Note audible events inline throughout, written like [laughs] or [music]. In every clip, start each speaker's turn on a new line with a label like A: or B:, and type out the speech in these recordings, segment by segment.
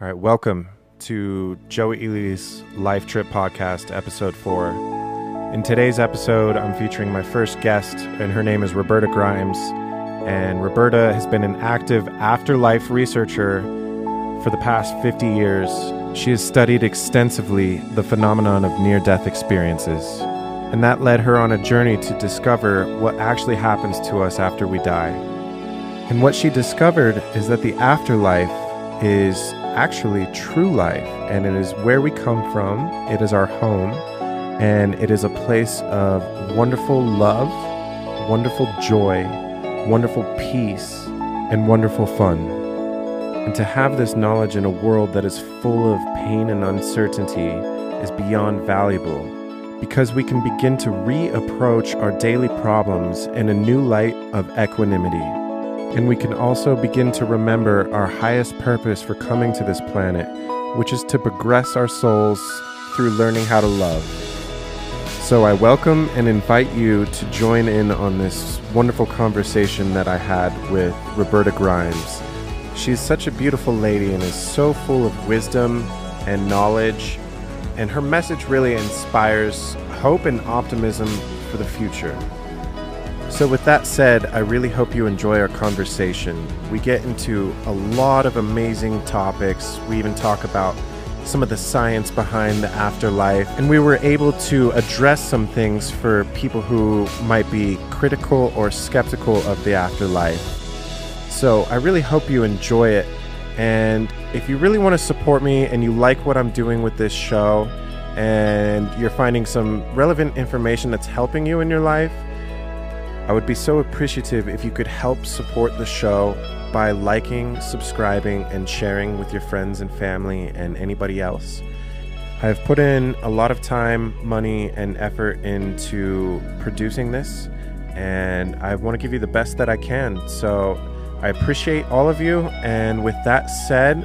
A: All right, welcome to Joey Ely's Life Trip Podcast, episode four. In today's episode, I'm featuring my first guest, and her name is Roberta Grimes. And Roberta has been an active afterlife researcher for the past 50 years. She has studied extensively the phenomenon of near death experiences, and that led her on a journey to discover what actually happens to us after we die. And what she discovered is that the afterlife is actually true life, and it is where we come from, it is our home, and it is a place of wonderful love, wonderful joy, wonderful peace, and wonderful fun. And to have this knowledge in a world that is full of pain and uncertainty is beyond valuable because we can begin to reapproach our daily problems in a new light of equanimity. And we can also begin to remember our highest purpose for coming to this planet, which is to progress our souls through learning how to love. So I welcome and invite you to join in on this wonderful conversation that I had with Roberta Grimes. She's such a beautiful lady and is so full of wisdom and knowledge, and her message really inspires hope and optimism for the future. So, with that said, I really hope you enjoy our conversation. We get into a lot of amazing topics. We even talk about some of the science behind the afterlife, and we were able to address some things for people who might be critical or skeptical of the afterlife. So, I really hope you enjoy it. And if you really want to support me and you like what I'm doing with this show, and you're finding some relevant information that's helping you in your life, I would be so appreciative if you could help support the show by liking, subscribing, and sharing with your friends and family and anybody else. I've put in a lot of time, money, and effort into producing this, and I want to give you the best that I can. So I appreciate all of you, and with that said,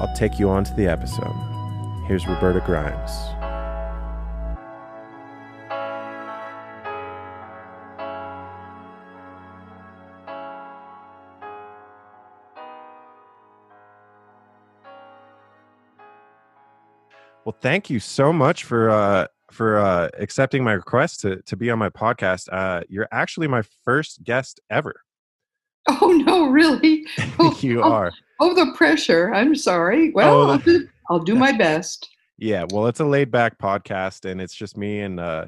A: I'll take you on to the episode. Here's Roberta Grimes. Well, thank you so much for uh, for uh, accepting my request to to be on my podcast. Uh, you're actually my first guest ever. [laughs]
B: Oh no, really? [laughs] Oh,
A: you
B: oh,
A: are.
B: Oh, the pressure. I'm sorry. Well,
A: Oh,
B: I'll, do, I'll do [laughs] my best.
A: Yeah, well, it's a laid back podcast, and it's just me and uh,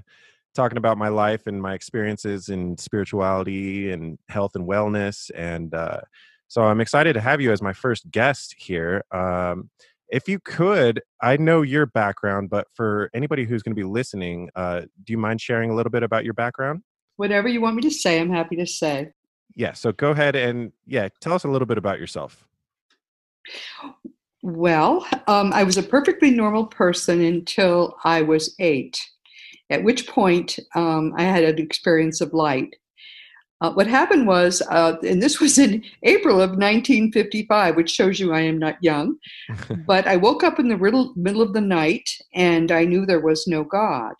A: talking about my life and my experiences in spirituality and health and wellness. And uh, so I'm excited to have you as my first guest here. Um, if you could, I know your background, but for anybody who's going to be listening, uh, do you mind sharing a little bit about your background?
B: Whatever you want me to say, I'm happy to say.
A: Yeah, so go ahead and yeah, tell us a little bit about yourself.
B: Well, um, I was a perfectly normal person until I was eight, at which point um, I had an experience of light. Uh, what happened was, uh, and this was in [laughs] April of 1955, which shows you I am not young, [laughs] but I woke up in the riddle, middle of the night and I knew there was no God.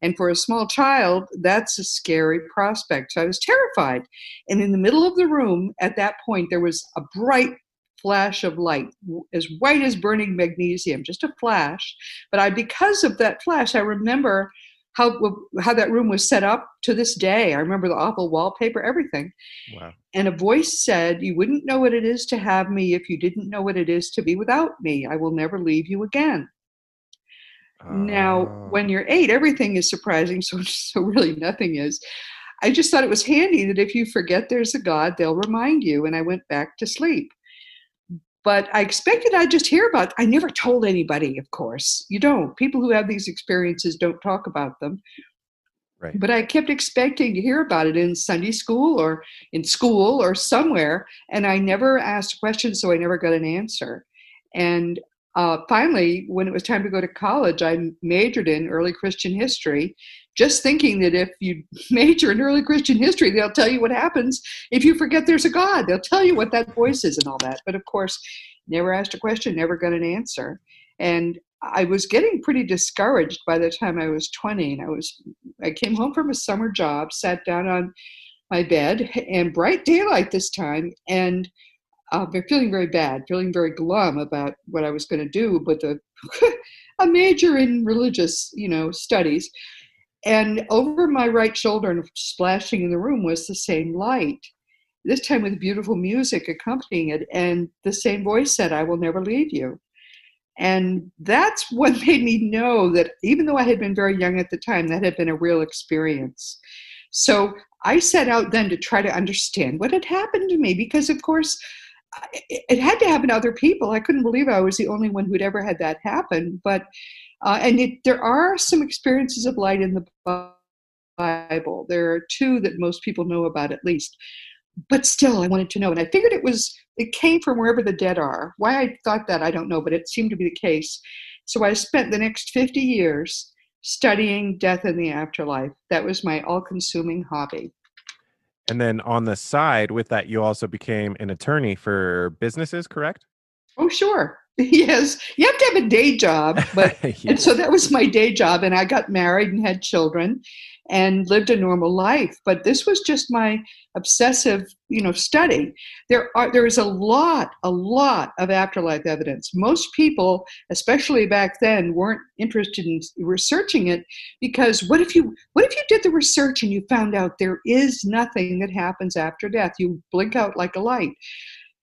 B: And for a small child, that's a scary prospect. So I was terrified. And in the middle of the room at that point, there was a bright flash of light, as white as burning magnesium, just a flash. But I, because of that flash, I remember how how that room was set up to this day. I remember the awful wallpaper, everything.
A: wow.
B: And a voice said, You wouldn't know what it is to have me if you didn't know what it is to be without me. I will never leave you again. Now,
A: Oh.
B: when you're eight, everything is surprising, [laughs] so, so really nothing is. I just thought it was handy that if you forget there's a God, they'll remind you. And I went back to sleep. But I expected I'd just hear about I never told anybody, of course. You don't. People who have these experiences don't talk about them.
A: Right.
B: But I kept expecting to hear about it in Sunday school or in school or somewhere. And I never asked questions, so I never got an answer. And uh, finally, when it was time to go to college, I majored in early Christian history, just thinking that if you [laughs] major in early Christian history, they'll tell you what happens if you forget there's a God. They'll tell you what that voice is and all that. But of course, never asked a question, never got an answer. And I was getting pretty discouraged by the time I was 20. And I was, I came home from a summer job, sat down on my bed, and bright daylight this time, and uh, feeling very bad, feeling very glum about what I was going to do with a, [laughs] a major in religious, you know, studies. And over my right shoulder and splashing in the room was the same light, this time with beautiful music accompanying it. And the same voice said, I will never leave you. And that's [laughs] what made me know that even though I had been very young at the time, that had been a real experience. So I set out then to try to understand what had happened to me because, of course, it had to happen to other people. I couldn't believe I was the only one who'd ever had that happen. But uh, and it, there are some experiences of light in the Bible. There are two that most people know about, at least. But still, I wanted to know, and I figured it was it came from wherever the dead are. Why I thought that I don't know, but it seemed to be the case. So I spent the next fifty years studying death and the afterlife. That was my all-consuming hobby.
A: And then on the side with that, you also became an attorney for businesses, correct?
B: Oh, sure. [laughs] Yes, you have to have a day job, but [laughs] yes. and so that was my day job, and I got married and had children, and lived a normal life. But this was just my obsessive, you know, study. There are there is a lot, a lot of afterlife evidence. Most people, especially back then, weren't interested in researching it because what if you what if you did the research and you found out there is nothing that happens after death? You blink out like a light.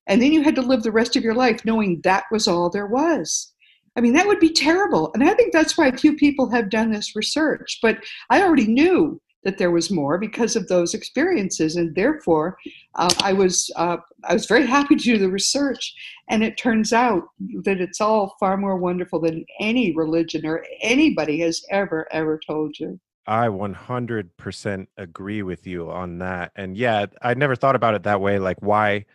B: And then you had to live the rest of your life knowing that was all there was. I mean, that would be terrible. And I think that's why few people have done this research. But I already knew that there was more because of those experiences, and therefore, uh, I was uh, I was very happy to do the research. And it turns out that it's all far more wonderful than any religion or anybody has ever ever told you.
A: I 100% agree with you on that. And yeah, I never thought about it that way. Like, why?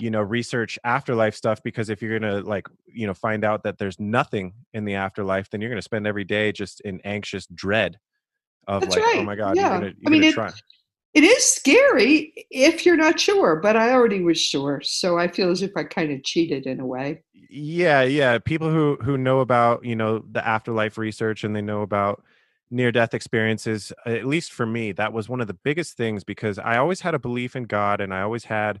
A: You know research afterlife stuff because if you're gonna like you know find out that there's nothing in the afterlife then you're gonna spend every day just in anxious dread of
B: That's
A: like oh
B: right.
A: oh my god
B: yeah.
A: you're gonna, you're
B: I mean,
A: gonna
B: it,
A: try
B: it is scary if you're not sure but i already was sure so i feel as if i kind of cheated in a way
A: yeah yeah people who who know about you know the afterlife research and they know about near death experiences at least for me that was one of the biggest things because i always had a belief in god and i always had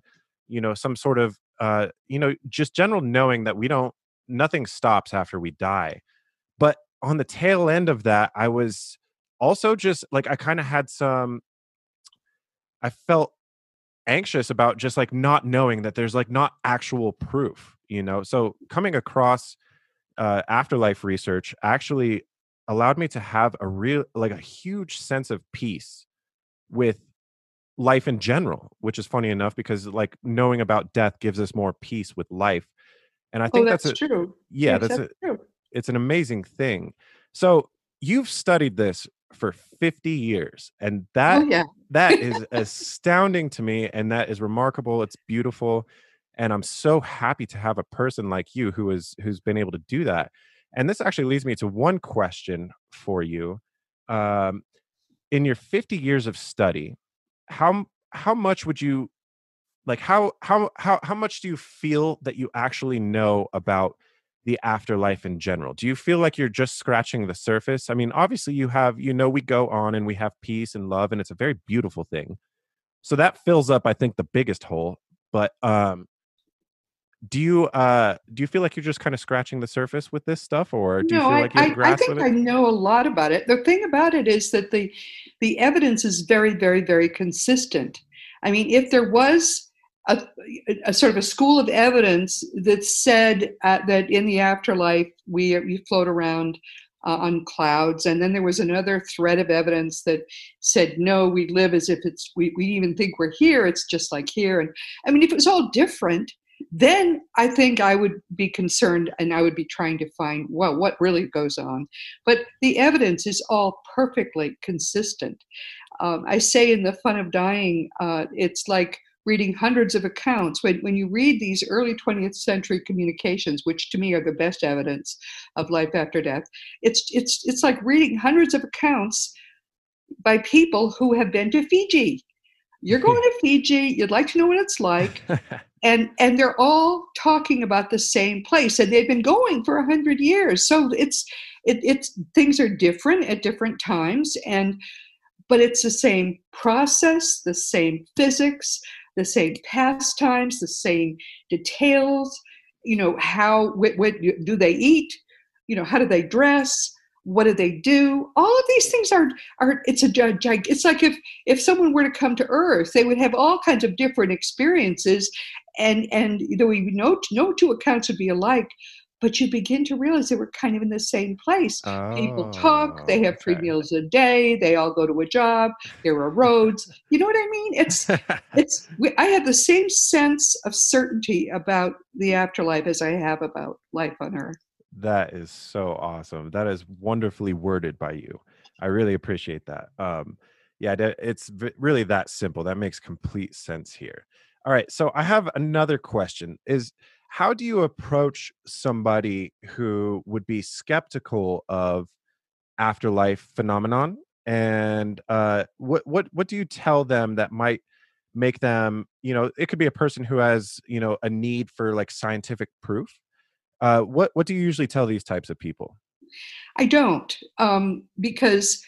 A: you know some sort of uh you know just general knowing that we don't nothing stops after we die. But on the tail end of that i was also just like i kind of had some i felt anxious about just like not knowing that there's like not actual proof you know? So coming across uh afterlife research actually allowed me to have a real like a huge sense of peace with life in general, which is funny enough because like knowing about death gives us more peace with life. And I think
B: oh, that's,
A: that's
B: a, true.
A: Yeah,
B: yes,
A: that's,
B: that's
A: a,
B: true.
A: it's an amazing thing. So you've studied this for 50 years and that
B: oh, yeah.
A: that is [laughs] astounding to me and that is remarkable it's beautiful and i'm so happy to have a person like you who is who's been able to do that and this actually leads me to one question for you um, in your 50 years of study how how much would you like how how how how much do you feel that you actually know about the afterlife in general? Do you feel like you're just scratching the surface? I mean obviously you have you know we go on and we have peace and love and it's a very beautiful thing. So that fills up i think the biggest hole but um do you uh do you feel like you're just kind of scratching the surface with this stuff or do
B: no,
A: you feel like you
B: I, I think I know a lot about it. The thing about it is that the the evidence is very, very, very consistent. I mean, if there was a, a sort of a school of evidence that said uh, that in the afterlife we we float around uh, on clouds, and then there was another thread of evidence that said no, we live as if it's we we even think we're here. It's just like here, and I mean, if it was all different, then I think I would be concerned and I would be trying to find, well, what really goes on. But the evidence is all perfectly consistent. Um, I say in The Fun of Dying, uh, it's like reading hundreds of accounts. When, when you read these early 20th century communications, which to me are the best evidence of life after death, it's, it's, it's like reading hundreds of accounts by people who have been to Fiji. You're [laughs] going to Fiji, you'd like to know what it's like. [laughs] and and they're all talking about the same place and they've been going for a hundred years so it's it, it's things are different at different times and but it's the same process the same physics the same pastimes, the same details. You know, how what, what do they eat? You know, how do they dress? What do they do? All of these things are are. It's a judge. it's like if if someone were to come to Earth, they would have all kinds of different experiences, and and though we know no two accounts would be alike, but you begin to realize they were kind of in the same place. Oh, People talk, they oh, have three meals a day, they all go to a job, there are roads. You know what I mean? It's [laughs] it's I have the same sense of certainty about the afterlife as I have about life on earth.
A: That is so awesome. That is wonderfully worded by you. I really appreciate that. Um yeah, it's really that simple. That makes complete sense here. All right, so I have another question. Is how do you approach somebody who would be skeptical of afterlife phenomenon and uh, what what what do you tell them that might make them you know it could be a person who has you know a need for like scientific proof uh, what what do you usually tell these types of people
B: i don't um, because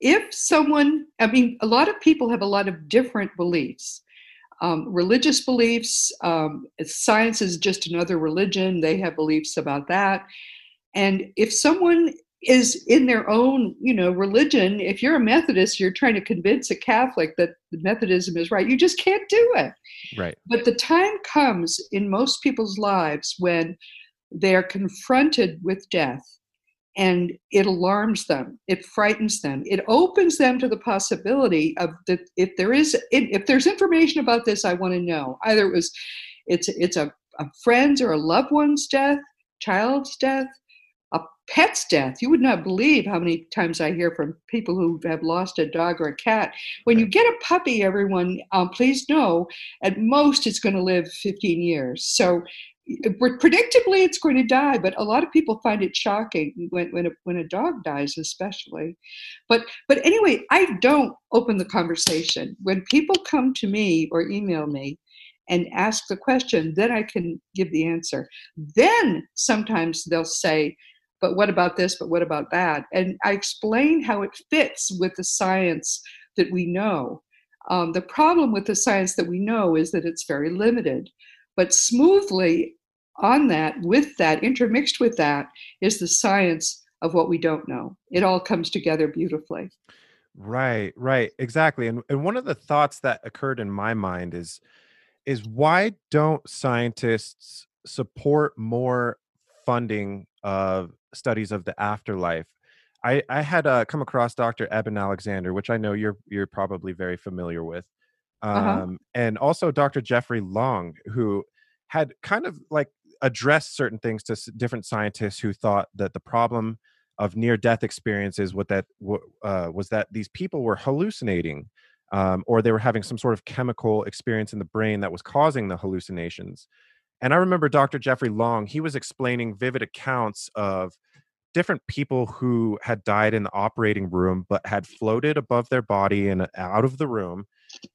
B: if someone i mean a lot of people have a lot of different beliefs um, religious beliefs. Um, science is just another religion. They have beliefs about that. And if someone is in their own, you know, religion, if you're a Methodist, you're trying to convince a Catholic that Methodism is right. You just can't do it.
A: Right.
B: But the time comes in most people's lives when they're confronted with death and it alarms them it frightens them it opens them to the possibility of that if there is if there's information about this i want to know. Either it was it's it's a, a friend's or a loved one's death child's death a pet's death. You would not believe how many times i hear from people who have lost a dog or a cat. When you get a puppy everyone um, please know at most it's going to live 15 years. So predictably it's going to die but a lot of people find it shocking when when a, when a dog dies especially. But but anyway i don't open the conversation. When people come to me or email me and ask the question then i can give the answer. Then sometimes they'll say but what about this? But what about that? And i explain how it fits with the science that we know. Um, the problem with the science that we know is that it's very limited but smoothly on that, with that, intermixed with that, is the science of what we don't know. It all comes together beautifully.
A: Right, right, exactly. And and one of the thoughts that occurred in my mind is is why don't scientists support more funding of studies of the afterlife? I I had uh, come across Dr. Eben Alexander, which I know you're you're probably very familiar with. Um, uh-huh. and also Dr. Jeffrey Long, who had kind of like addressed certain things to different scientists who thought that the problem of near death experiences what that uh, was that these people were hallucinating um, or they were having some sort of chemical experience in the brain that was causing the hallucinations and i remember dr jeffrey long he was explaining vivid accounts of different people who had died in the operating room but had floated above their body and out of the room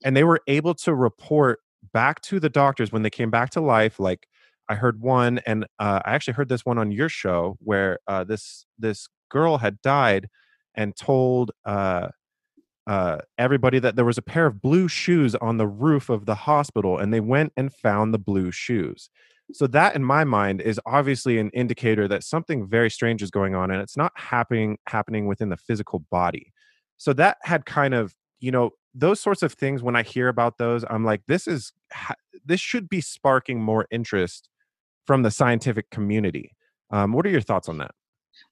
A: and they were able to report back to the doctors when they came back to life like I heard one, and uh, I actually heard this one on your show where uh, this this girl had died and told uh, uh, everybody that there was a pair of blue shoes on the roof of the hospital, and they went and found the blue shoes. So that, in my mind, is obviously an indicator that something very strange is going on, and it's not happening happening within the physical body. So that had kind of you know those sorts of things when i hear about those i'm like this is this should be sparking more interest from the scientific community. Um, what are your thoughts on that?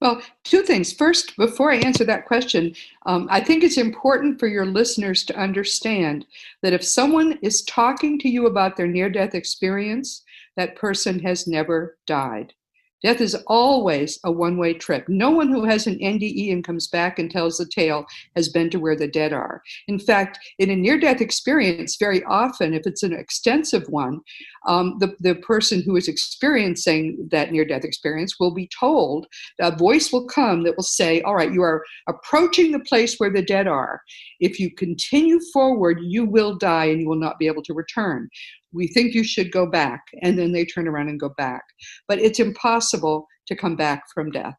B: Well, two things. First, before I answer that question, um, I think it's important for your listeners to understand that if someone is talking to you about their near death experience, that person has never died. Death is always a one way trip. No one who has an NDE and comes back and tells the tale has been to where the dead are. In fact, in a near death experience, very often, if it's an extensive one, um, the, the person who is experiencing that near death experience will be told, a voice will come that will say, All right, you are approaching the place where the dead are. If you continue forward, you will die and you will not be able to return we think you should go back and then they turn around and go back but it's impossible to come back from death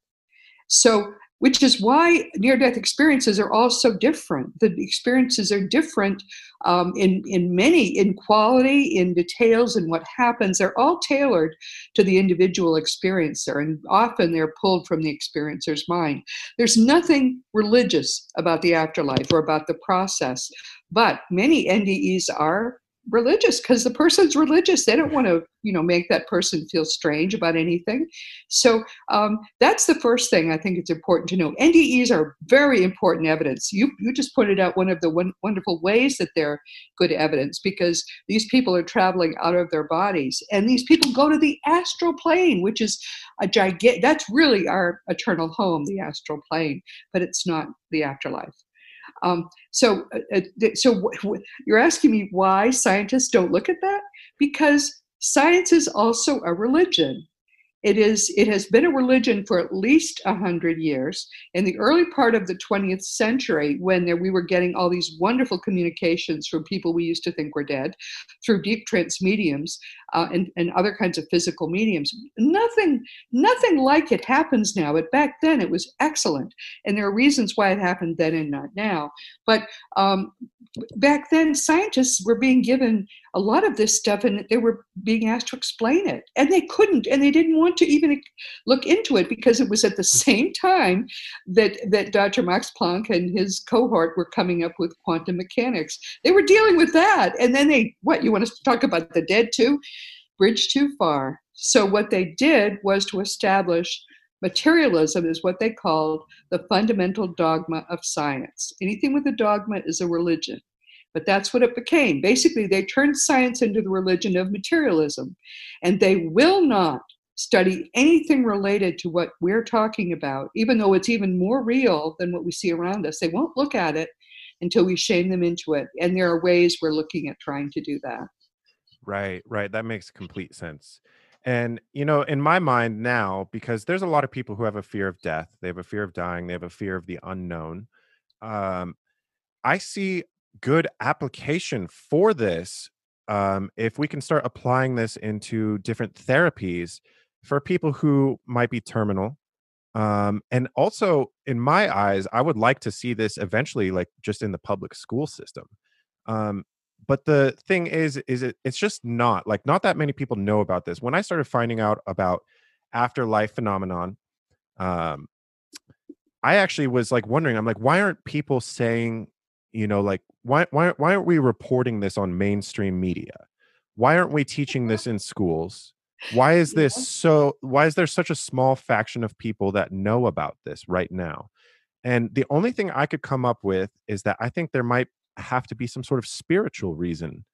B: so which is why near death experiences are all so different the experiences are different um, in in many in quality, in details, and what happens. They're all tailored to the individual experiencer, and often they're pulled from the experiencer's mind. There's nothing religious about the afterlife or about the process, but many NDEs are religious because the person's religious. They don't want to you know make that person feel strange about anything. So um, that's the first thing i think it's important to know. Ndes are very important evidence. You you just pointed out one of the one, wonderful ways that they're good evidence because these people are traveling out of their bodies and these people go to the astral plane which is a gigantic that's really our eternal home the astral plane but it's not the afterlife um, so, uh, uh so w- w- you're asking me why scientists don't look at that? Because science is also a religion. It is. It has been a religion for at least a hundred years. In the early part of the 20th century, when there, we were getting all these wonderful communications from people we used to think were dead, through deep trance mediums uh, and, and other kinds of physical mediums, nothing, nothing like it happens now. But back then, it was excellent, and there are reasons why it happened then and not now. But um, back then scientists were being given a lot of this stuff and they were being asked to explain it and they couldn't and they didn't want to even look into it because it was at the same time that that dr max planck and his cohort were coming up with quantum mechanics they were dealing with that and then they what you want to talk about the dead too bridge too far so what they did was to establish Materialism is what they called the fundamental dogma of science. Anything with a dogma is a religion. But that's what it became. Basically, they turned science into the religion of materialism. And they will not study anything related to what we're talking about, even though it's even more real than what we see around us. They won't look at it until we shame them into it. And there are ways we're looking at trying to do that.
A: Right, right. That makes complete sense. And, you know, in my mind now, because there's a lot of people who have a fear of death, they have a fear of dying, they have a fear of the unknown. Um, I see good application for this um, if we can start applying this into different therapies for people who might be terminal. Um, and also, in my eyes, I would like to see this eventually, like just in the public school system. Um, but the thing is is it it's just not like not that many people know about this when i started finding out about afterlife phenomenon um i actually was like wondering i'm like why aren't people saying you know like why why why aren't we reporting this on mainstream media why aren't we teaching [laughs] this in schools why is this so why is there such a small faction of people that know about this right now and the only thing i could come up with is that i think there might have to be some sort of spiritual reason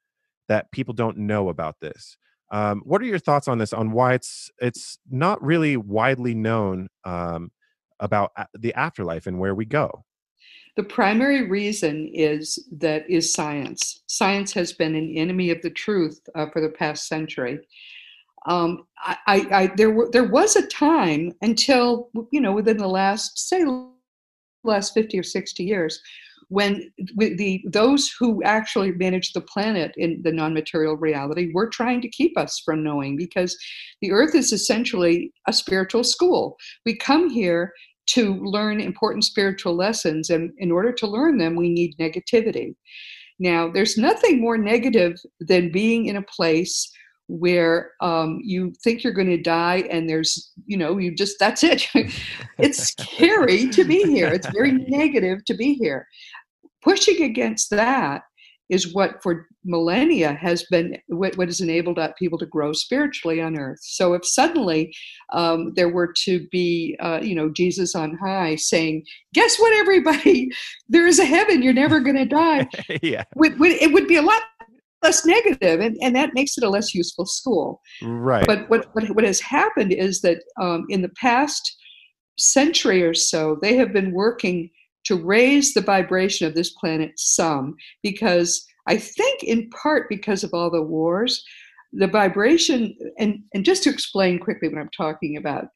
A: that people don't know about this. Um, what are your thoughts on this? On why it's it's not really widely known um, about the afterlife and where we go?
B: The primary reason is that is science. Science has been an enemy of the truth uh, for the past century. Um, I, I, there, were, there was a time until you know within the last say last 50 or 60 years when the those who actually manage the planet in the non-material reality were trying to keep us from knowing because the earth is essentially a spiritual school we come here to learn important spiritual lessons and in order to learn them we need negativity. Now there's nothing more negative than being in a place where um, you think you're going to die and there's you know you just that's it. [laughs] It's scary to be here. It's very [laughs] negative to be here. Pushing against that is what for millennia has been what, what has enabled people to grow spiritually on earth. So if suddenly um, there were to be uh, you know jesus on high saying guess what everybody? [laughs] There is a heaven. You're never going to die. [laughs]
A: Yeah.
B: It would be a lot less negative and, and that makes it a less useful school.
A: Right.
B: But what, what, what has happened is that um, in the past century or so they have been working to raise the vibration of this planet some because I think in part because of all the wars, the vibration, and, and just to explain quickly what I'm talking about,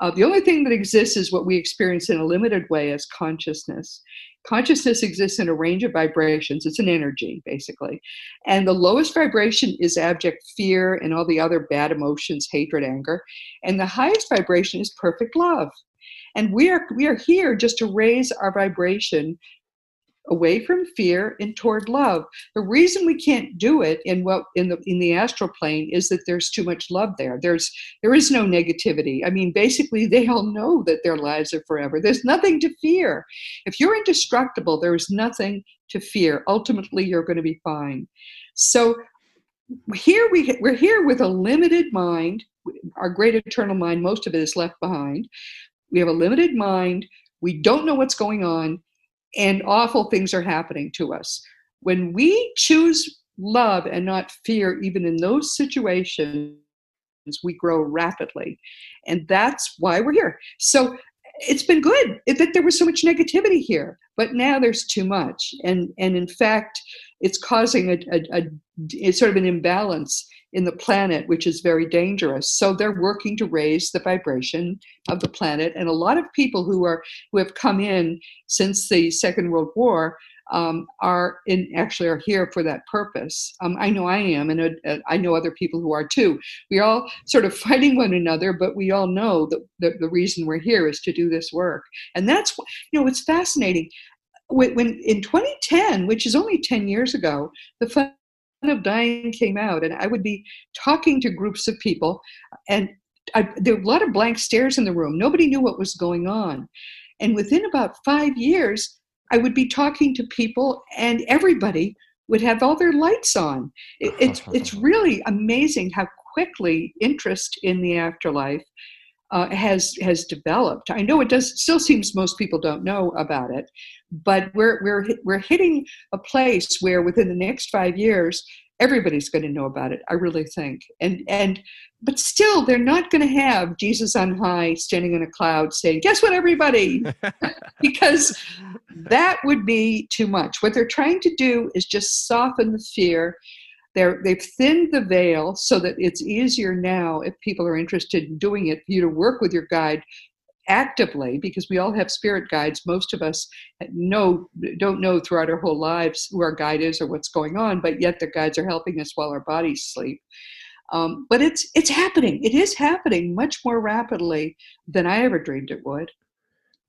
B: uh, the only thing that exists is what we experience in a limited way as consciousness. Consciousness exists in a range of vibrations. It's an energy, basically. And the lowest vibration is abject fear and all the other bad emotions, hatred, anger. And the highest vibration is perfect love. And we are we are here just to raise our vibration away from fear and toward love. The reason we can't do it in what in the in the astral plane is that there's too much love there. There's there is no negativity. I mean, basically they all know that their lives are forever. There's nothing to fear. If you're indestructible, there is nothing to fear. Ultimately, you're going to be fine. So here we we're here with a limited mind. Our great eternal mind, most of it is left behind. We have a limited mind. We don't know what's going on and awful things are happening to us. When we choose love and not fear, even in those situations, we grow rapidly. And that's why we're here. So it's been good that there was so much negativity here, but now there's too much. And, and in fact, it's causing a, a, a sort of an imbalance in the planet, which is very dangerous. So they're working to raise the vibration of the planet. And a lot of people who are who have come in since the Second World War um, are in actually are here for that purpose. Um, I know I am, and uh, I know other people who are too. We're all sort of [laughs] fighting one another, but we all know that the, the reason we're here is to do this work. And that's you know it's fascinating. When, when in 2010, which is only 10 years ago, the of dying came out and i would be talking to groups of people and I, there were a lot of blank stares in the room. Nobody knew what was going on. And within about five years i would be talking to people and everybody would have all their lights on. It, it's it's [laughs] really amazing how quickly interest in the afterlife uh, has has developed. I know it does still seems most people don't know about it, but we're we're we're hitting a place where within the next five years everybody's going to know about it. I really think, and and but still they're not going to have Jesus on high standing in a cloud saying, "Guess what, everybody," [laughs] [laughs] because that would be too much. What they're trying to do is just soften the fear they're, they've thinned the veil so that it's easier now, if people are interested in doing it, for you to work with your guide actively because we all have spirit guides. Most of us know don't know throughout our whole lives who our guide is or what's going on but yet the guides are helping us while our bodies sleep. Um, but it's it's happening. It is happening much more rapidly than i ever dreamed it would.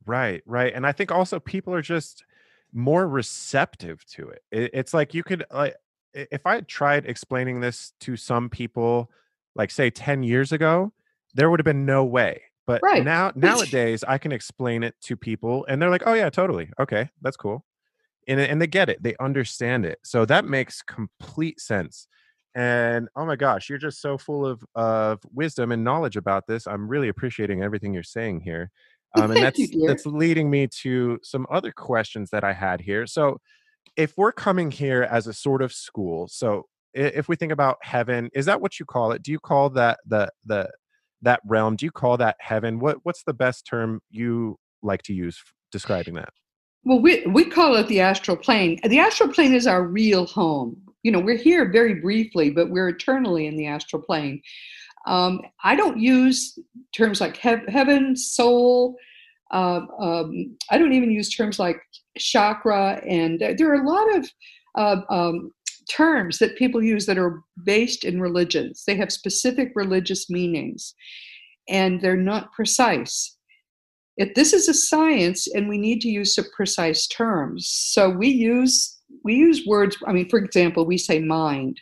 A: Right right and i think also people are just more receptive to it, it it's like you could like if I had tried explaining this to some people, like say 10 years ago, there would have been no way. But right. now [laughs] nowadays I can explain it to people and they're like, oh yeah, totally. Okay, that's cool. And, and they get it, they understand it. So that makes complete sense. And oh my gosh, you're just so full of of wisdom and knowledge about this. I'm really appreciating everything you're saying here. [laughs] Um, and that's you, that's leading me to some other questions that I had here. So if we're coming here as a sort of school, so if we think about heaven, is that what you call it? Do you call that the the that realm? Do you call that heaven? What what's the best term you like to use describing that?
B: Well, we we call it the astral plane. The astral plane is our real home. You know, we're here very briefly, but we're eternally in the astral plane. Um, I don't use terms like he- heaven, soul. Uh, um, I don't even use terms like chakra, and there are a lot of uh, um, terms that people use that are based in religions. They have specific religious meanings, and they're not precise. If this is a science, and we need to use some precise terms, so we use we use words. I mean, for example, we say mind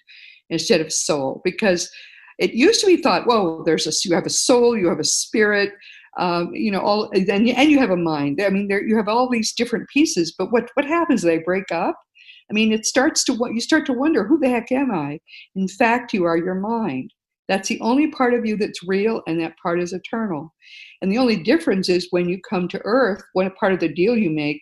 B: instead of soul because it used to be thought, well, there's a you have a soul, you have a spirit, um, you know, all and and you have a mind. I mean, there you have all these different pieces. But what what happens? They break up. I mean, it starts to what you start to wonder, who the heck am I? In fact, you are your mind. That's the only part of you that's real, and that part is eternal. And the only difference is when you come to Earth, what part of the deal you make,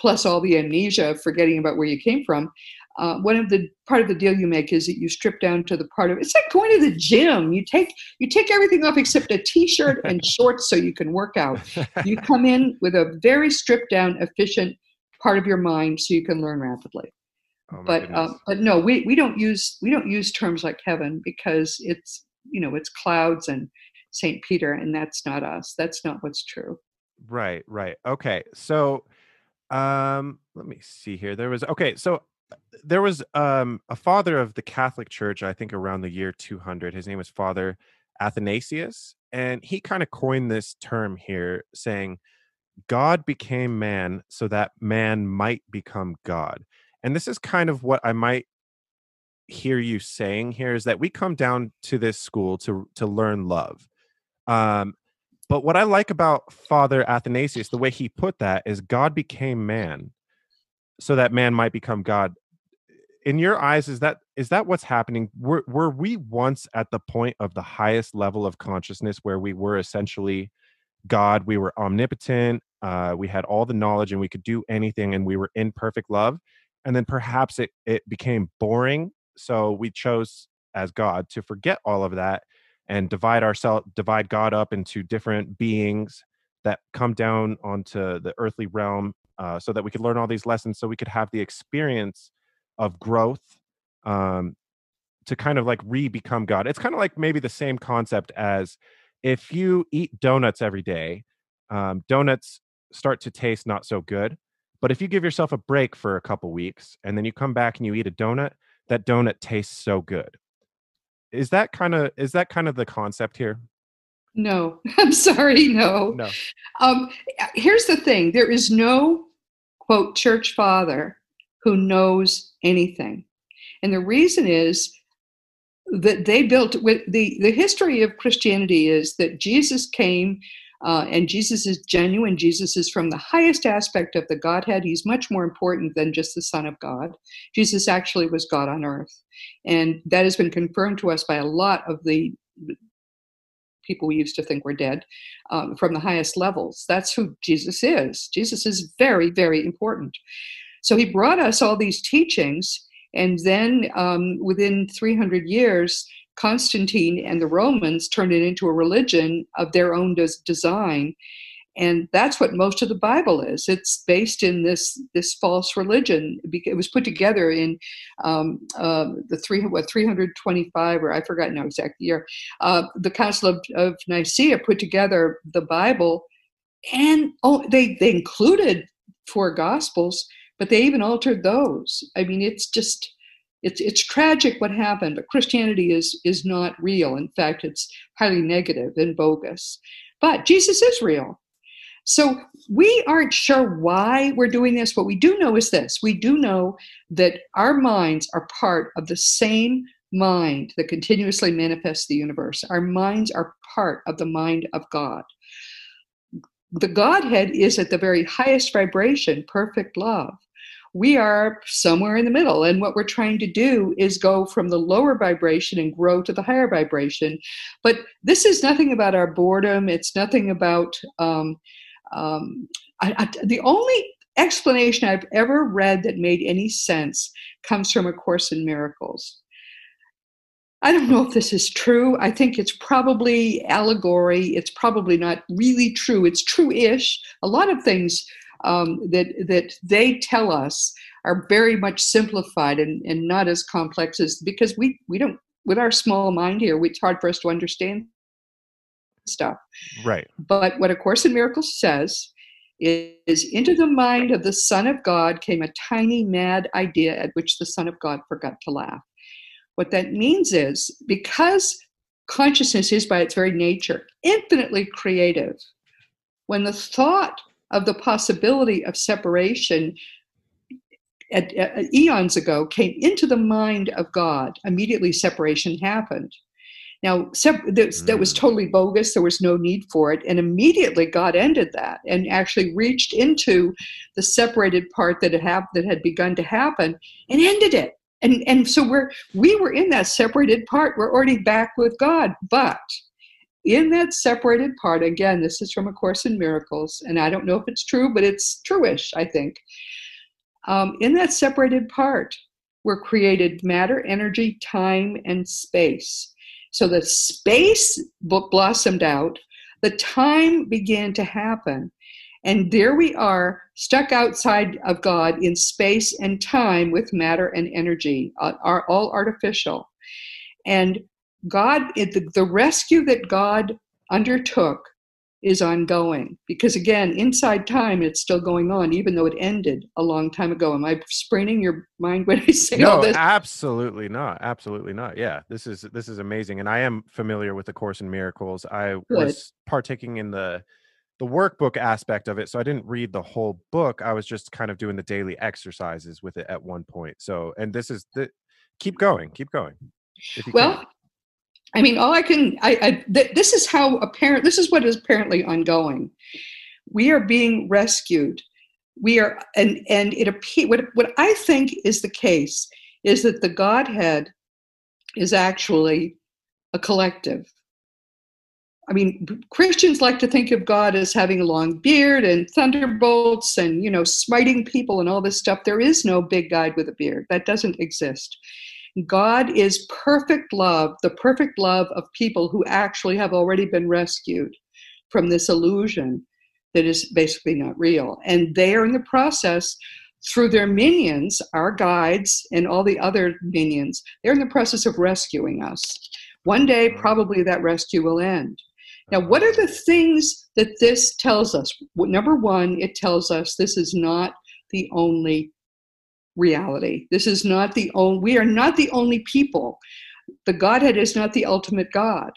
B: plus all the amnesia, forgetting about where you came from, uh, one of the part of the deal you make is that you strip down to the part of it's like going to the gym. You take you take everything off except a t-shirt and [laughs] shorts so you can work out. You come in with a very stripped down efficient part of your mind so you can learn rapidly. Oh but uh, but no we, we don't use we don't use terms like heaven because it's you know it's clouds and saint peter and that's not us. That's not what's true.
A: Right right. Okay so um let me see here. There was okay so there was um, a father of the Catholic Church, I think around the year 200. His name was Father Athanasius. And he kind of coined this term here, saying God became man so that man might become God. And this is kind of what I might hear you saying here is that we come down to this school to to learn love. Um, but what I like about Father Athanasius, the way he put that, is God became man so that man might become God. In your eyes, is that is that what's happening? Were were we once at the point of the highest level of consciousness where we were essentially God? We were omnipotent. Uh, we had all the knowledge and we could do anything, and we were in perfect love. And then perhaps it it became boring, so we chose as God to forget all of that and divide ourselves divide god up into different beings that come down onto the earthly realm uh, so that we could learn all these lessons so we could have the experience of growth um, to kind of like re-become god. It's kind of like maybe the same concept as if you eat donuts every day um, donuts start to taste not so good but if you give yourself a break for a couple weeks and then you come back and you eat a donut that donut tastes so good. Is that kind of is that kind of the concept here
B: no [laughs] i'm sorry no
A: no
B: um, here's the thing there is no quote church father who knows anything and the reason is that they built with the the history of christianity is that jesus came uh, and Jesus is genuine. Jesus is from the highest aspect of the Godhead. He's much more important than just the Son of God. Jesus actually was God on earth. And that has been confirmed to us by a lot of the people we used to think were dead um, from the highest levels. That's who Jesus is. Jesus is very, very important. So he brought us all these teachings. And then um, within 300 years, Constantine and the Romans turned it into a religion of their own des- design. And that's what most of the Bible is. It's based in this this false religion. It was put together in um, uh, the three what 325 or I forgot now exact year. Uh, the Council of, of Nicaea put together the Bible, and oh, they they included four Gospels, but they even altered those. I mean, it's just it's it's tragic what happened, but Christianity is is not real. In fact, it's highly negative and bogus. But Jesus is real. So we aren't sure why we're doing this. What we do know is this we do know that our minds are part of the same mind that continuously manifests the universe. Our minds are part of the mind of God. The Godhead is at the very highest vibration, perfect love we are somewhere in the middle. And what we're trying to do is go from the lower vibration and grow to the higher vibration. But this is nothing about our boredom. It's nothing about um, um, I, I, the only explanation I've ever read that made any sense comes from A Course in Miracles. I don't know if this is true. I think it's probably allegory. It's probably not really true. It's true ish. A lot of things um, that that they tell us are very much simplified and, and not as complex as because we we don't with our small mind here it's hard for us to understand stuff.
A: Right.
B: But what a course in miracles says is into the mind of the son of god came a tiny mad idea at which the son of god forgot to laugh. What that means is because consciousness is by its very nature infinitely creative when the thought of the possibility of separation at, at, eons ago came into the mind of God, immediately separation happened. Now, that was mm. totally bogus. There was no need for it. And immediately God ended that and actually reached into the separated part that had, that had begun to happen and ended it. And, and so we're, we were in that separated part. We're already back with God. But in that separated part, again, this is from A Course in Miracles, and I don't know if it's true, but it's truish, I think. Um, in that separated part were created matter, energy, time, and space. So the space blossomed out, the time began to happen, and there we are, stuck outside of God in space and time with matter and energy, uh, are all artificial. And God, the, the rescue that God undertook is ongoing because again inside time it's still going on even though it ended a long time ago am i spraining your mind when i say
A: no,
B: all this
A: absolutely not absolutely not yeah this is this is amazing and i am familiar with the course in miracles i Good. was partaking in the the workbook aspect of it. So I didn't read the whole book. I was just kind of doing the daily exercises with it at one point. So, and this is the keep going, keep going.
B: Well, can. I mean, all I can, I, I th- this is how apparent, this is what is apparently ongoing. We are being rescued. We are, and and it appears. What what I think is the case is that the Godhead is actually a collective. I mean, Christians like to think of God as having a long beard and thunderbolts and, you know, smiting people and all this stuff. There is no big guy with a beard. That doesn't exist. God is perfect love, the perfect love of people who actually have already been rescued from this illusion that is basically not real. And they are in the process through their minions, our guides, and all the other minions, they're in the process of rescuing us. One day, mm-hmm. probably that rescue will end. Now, what are mm-hmm. the things that this tells us? Number one, it tells us this is not the only reality. This is not the only, we are not the only people. The Godhead is not the ultimate God.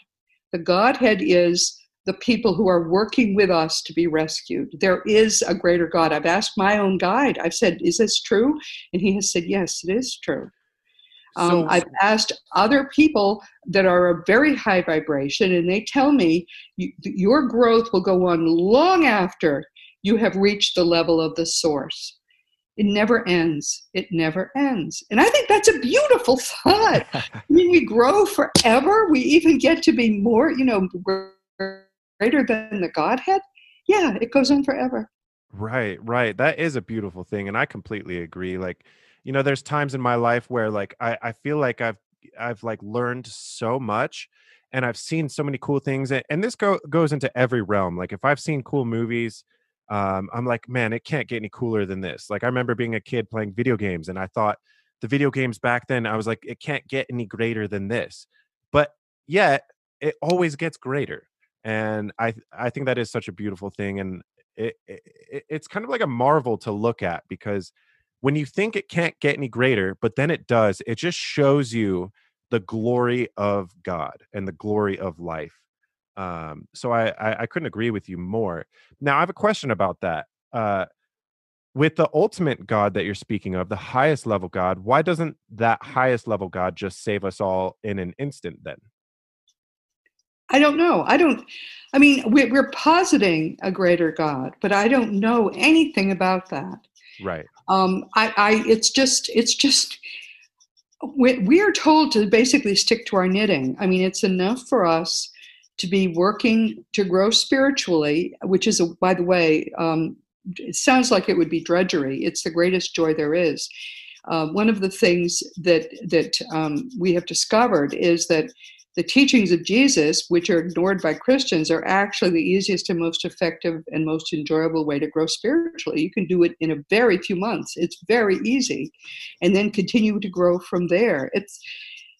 B: The Godhead is the people who are working with us to be rescued. There is a greater God. I've asked my own guide, I've said, Is this true? And he has said, Yes, it is true. Um, so, I've asked other people that are a very high vibration, and they tell me your growth will go on long after you have reached the level of the source. It never ends. It never ends. And I think that's a beautiful thought. [laughs] I mean, we grow forever. We even get to be more, you know, greater than the Godhead. Yeah, it goes on forever.
A: Right, right. That is a beautiful thing. And I completely agree. Like, you know there's times in my life where like i i feel like i've i've like learned so much and i've seen so many cool things and, and this go, goes into every realm like if i've seen cool movies um, i'm like man it can't get any cooler than this like i remember being a kid playing video games and i thought the video games back then i was like it can't get any greater than this but yet it always gets greater and i i think that is such a beautiful thing and it, it it's kind of like a marvel to look at because when you think it can't get any greater, but then it does, it just shows you the glory of God and the glory of life. Um, so I, I, I couldn't agree with you more. Now I have a question about that. Uh, with the ultimate God that you're speaking of, the highest level God, why doesn't that highest level God just save us all in an instant then?
B: I don't know. I don't, I mean, we're, we're positing a greater God, but I don't know anything about that.
A: Right.
B: Um, I, I, it's just, it's just, we, we are told to basically stick to our knitting. I mean, it's enough for us to be working to grow spiritually, which is, a, by the way, um, it sounds like it would be drudgery. It's the greatest joy there is. Uh, one of the things that that um, we have discovered is that the teachings of Jesus, which are ignored by Christians, are actually the easiest and most effective and most enjoyable way to grow spiritually. You can do it in a very few months. It's very easy, and then continue to grow from there. It's,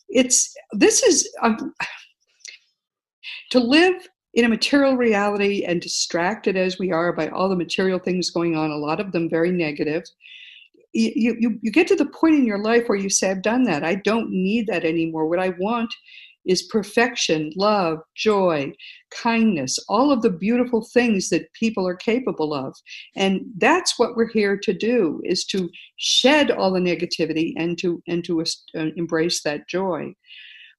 B: it's. This is um, to live in a material reality and distracted as we are by all the material things going on. A lot of them very negative. You, you, you get to the point in your life where you say, I've done that. I don't need that anymore. What I want is perfection, love, joy, kindness, all of the beautiful things that people are capable of. And that's what we're here to do is to shed all the negativity and to and to uh, embrace that joy.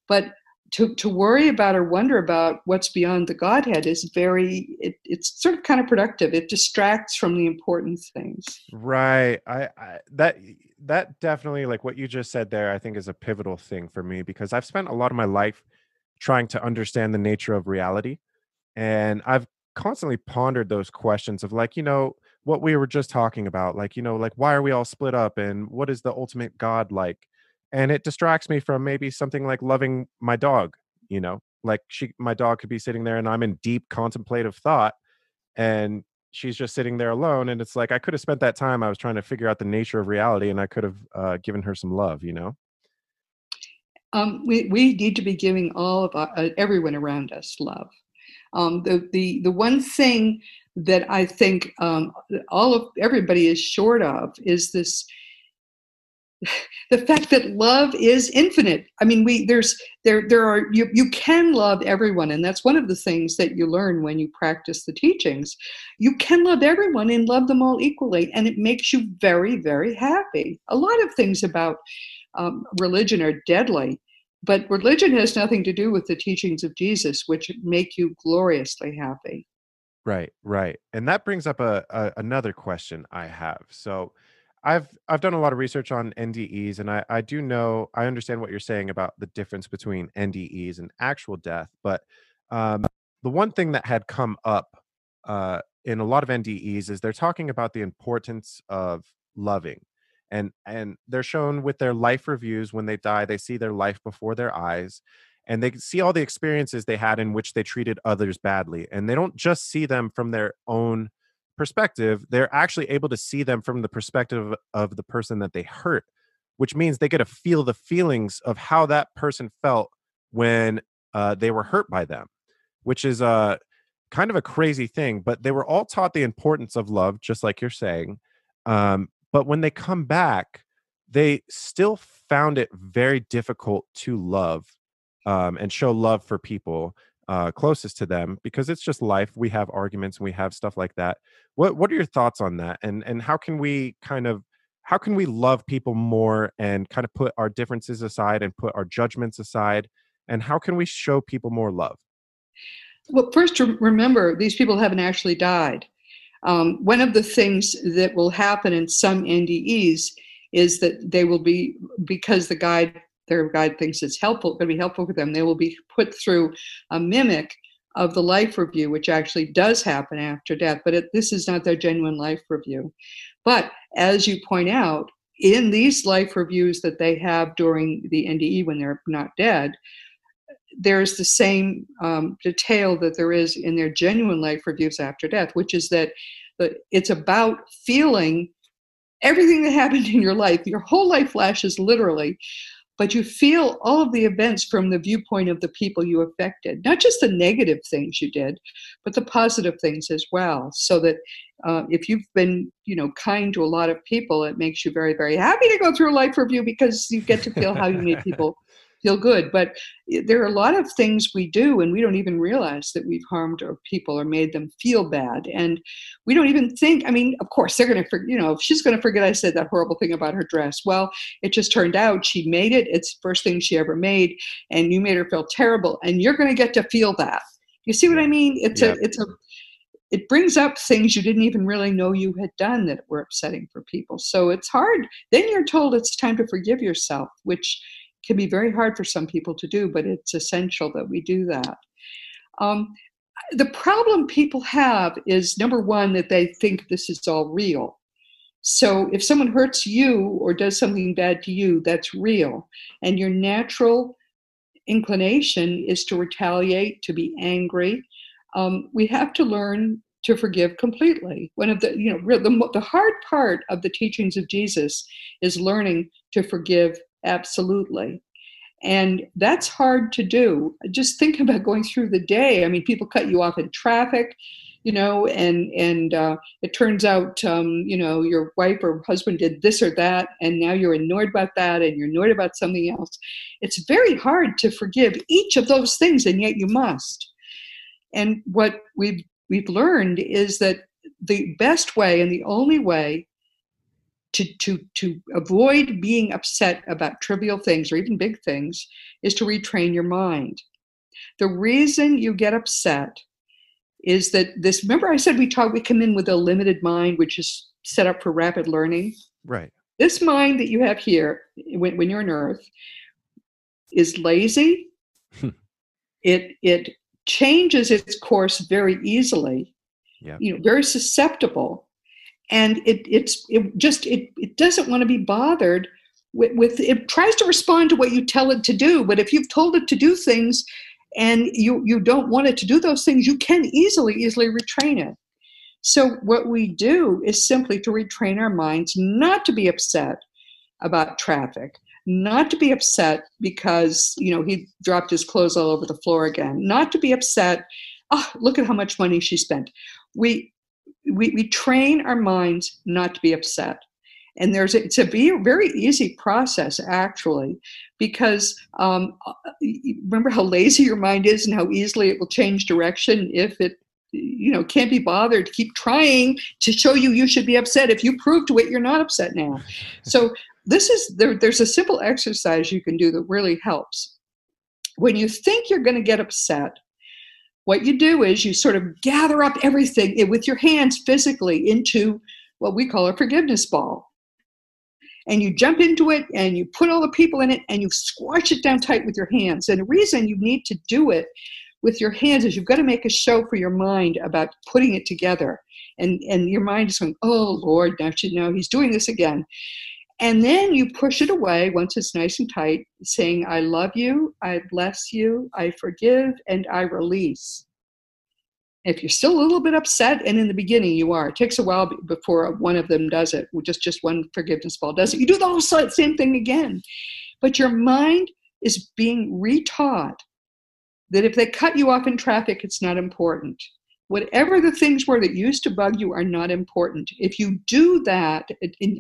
B: But to, to worry about or wonder about what's beyond the Godhead is very it, it's sort of kind of productive. It distracts from the important things.
A: Right. I, I that that definitely like what you just said there, I think is a pivotal thing for me because I've spent a lot of my life trying to understand the nature of reality. And I've constantly pondered those questions of like, you know, what we were just talking about, like, you know, like why are we all split up and what is the ultimate God like? And it distracts me from maybe something like loving my dog you know? Like she my dog could be sitting there and i'm in deep contemplative thought and she's just sitting there alone and it's like i could have spent that time i was trying to figure out the nature of reality and i could have uh, given her some love you know?
B: Um, we, we need to be giving all of our, uh, everyone around us love. Um, the, the, the one thing that i think um, all of everybody is short of is this the fact that love is infinite. I mean we there's there there are you you can love everyone and that's one of the things that you learn when you practice the teachings. You can love everyone and love them all equally and it makes you very very happy. A lot of things about um, religion are deadly but religion has nothing to do with the teachings of jesus which make you gloriously happy.
A: Right right. And that brings up a, a another question i have. So I've I've done a lot of research on NDEs, and I I do know I understand what you're saying about the difference between NDEs and actual death. But um, the one thing that had come up uh, in a lot of NDEs is they're talking about the importance of loving, and and they're shown with their life reviews when they die. They see their life before their eyes, and they see all the experiences they had in which they treated others badly, and they don't just see them from their own perspective, they're actually able to see them from the perspective of the person that they hurt, which means they get to feel the feelings of how that person felt when uh, they were hurt by them, which is uh, kind of a crazy thing. But they were all taught the importance of love, just like you're saying. Um, but when they come back, they still found it very difficult to love um, and show love for people uh, closest to them because it's just life. We have arguments we have stuff like that. What What are your thoughts on that? And and how can we kind of how can we love people more and kind of put our differences aside and put our judgments aside? And how can we show people more love?
B: Well, first, remember these people haven't actually died. Um, one of the things that will happen in some NDEs is that they will be because the guide their guide thinks it's helpful, going to be helpful for them, they will be put through a mimic of the life review, which actually does happen after death. But it, this is not their genuine life review. But as you point out, in these life reviews that they have during the NDE when they're not dead, there's the same um, detail that there is in their genuine life reviews after death, which is that it's about feeling everything that happened in your life. Your whole life flashes literally but you feel all of the events from the viewpoint of the people you affected, not just the negative things you did, but the positive things as well. So that uh, if you've been, you know, kind to a lot of people, it makes you very, very happy to go through a life review because you get to feel how you made people [laughs] feel good. But there are a lot of things we do, and we don't even realize that we've harmed our people or made them feel bad. And we don't even think, I mean, of course, they're going to, you know, she's going to forget I said that horrible thing about her dress. Well, it just turned out she made it. It's the first thing she ever made, and you made her feel terrible. And you're going to get to feel that. You see what I mean? It's a, it's a, it brings up things you didn't even really know you had done that were upsetting for people. So it's hard. Then you're told it's time to forgive yourself, which can be very hard for some people to do, but it's essential that we do that. Um, the problem people have is number one, that they think this is all real. So if someone hurts you or does something bad to you, that's real. And your natural inclination is to retaliate, to be angry. Um, we have to learn to forgive completely. One of the, you know, the, the hard part of the teachings of Jesus is learning to forgive absolutely. And that's hard to do. Just think about going through the day. I mean, people cut you off in traffic, you know, and and uh, it turns out, um, you know, your wife or husband did this or that, and now you're annoyed about that, and you're annoyed about something else. It's very hard to forgive each of those things, and yet you must. And what we've we've learned is that the best way and the only way to, to, to avoid being upset about trivial things or even big things is to retrain your mind. The reason you get upset is that this remember I said we talk we come in with a limited mind which is set up for rapid learning.
A: Right.
B: This mind that you have here when, when you're on earth is lazy. Hmm. it it changes its course very easily. Yeah. You know, very susceptible and it it's it just it, it doesn't want to be bothered with, with it tries to respond to what you tell it to do but if you've told it to do things and you you don't want it to do those things you can easily easily retrain it. So what we do is simply to retrain our minds not to be upset about traffic not to be upset because you know he dropped his clothes all over the floor again not to be upset oh look at how much money she spent. We we, we train our minds not to be upset. and there's a, it's a very easy process actually because um, uh, remember how lazy your mind is and how easily it will change direction if it you know can't be bothered to keep trying to show you you should be upset if you prove to it you're not upset now so this is there, there's a simple exercise you can do that really helps when you think you're going to get upset what you do is you sort of gather up everything with your hands physically into what we call a forgiveness ball and you jump into it and you put all the people in it and you squash it down tight with your hands. And the reason you need to do it with your hands is you've got to make a show for your mind about putting it together. And, and your mind is going, oh, Lord, now you know he's doing this again. And then you push it away once it's nice and tight, saying, I love you, I bless you, I forgive, and I release. If you're still a little bit upset, and in the beginning you are, it takes a while before one of them does it, just just one forgiveness ball does it. You do the whole same thing again, but your mind is being retaught that if they cut you off in traffic, it's not important. Whatever the things were that used to bug you are not important. If you do that,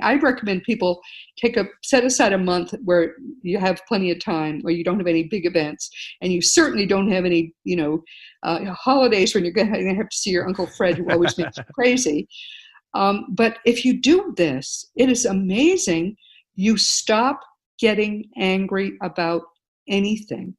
B: I recommend people take a set aside a month where you have plenty of time, where you don't have any big events, and you certainly don't have any, you know, uh, holidays when you're going to have to see your Uncle Fred, who always makes you [laughs] crazy. Um, but if you do this, it is amazing. You stop getting angry about anything.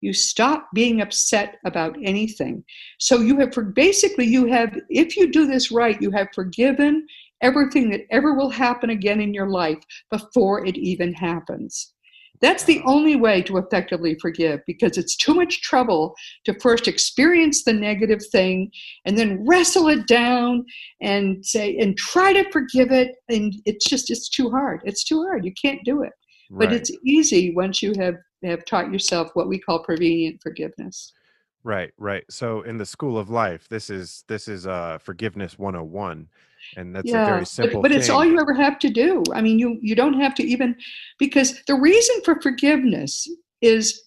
B: You stop being upset about anything. So you have, for, basically, you have, if you do this right, you have forgiven everything that ever will happen again in your life before it even happens. That's the only way to effectively forgive because it's too much trouble to first experience the negative thing and then wrestle it down and say and try to forgive it and it's just it's too hard. It's too hard. You can't do it. Right. But it's easy once you have have taught yourself what we call prevenient forgiveness.
A: Right, right. So in the school of life, this is this is uh forgiveness 101 and that's yeah, a very simple
B: but, but it's all you ever have to do. I mean you you don't have to even because the reason for forgiveness is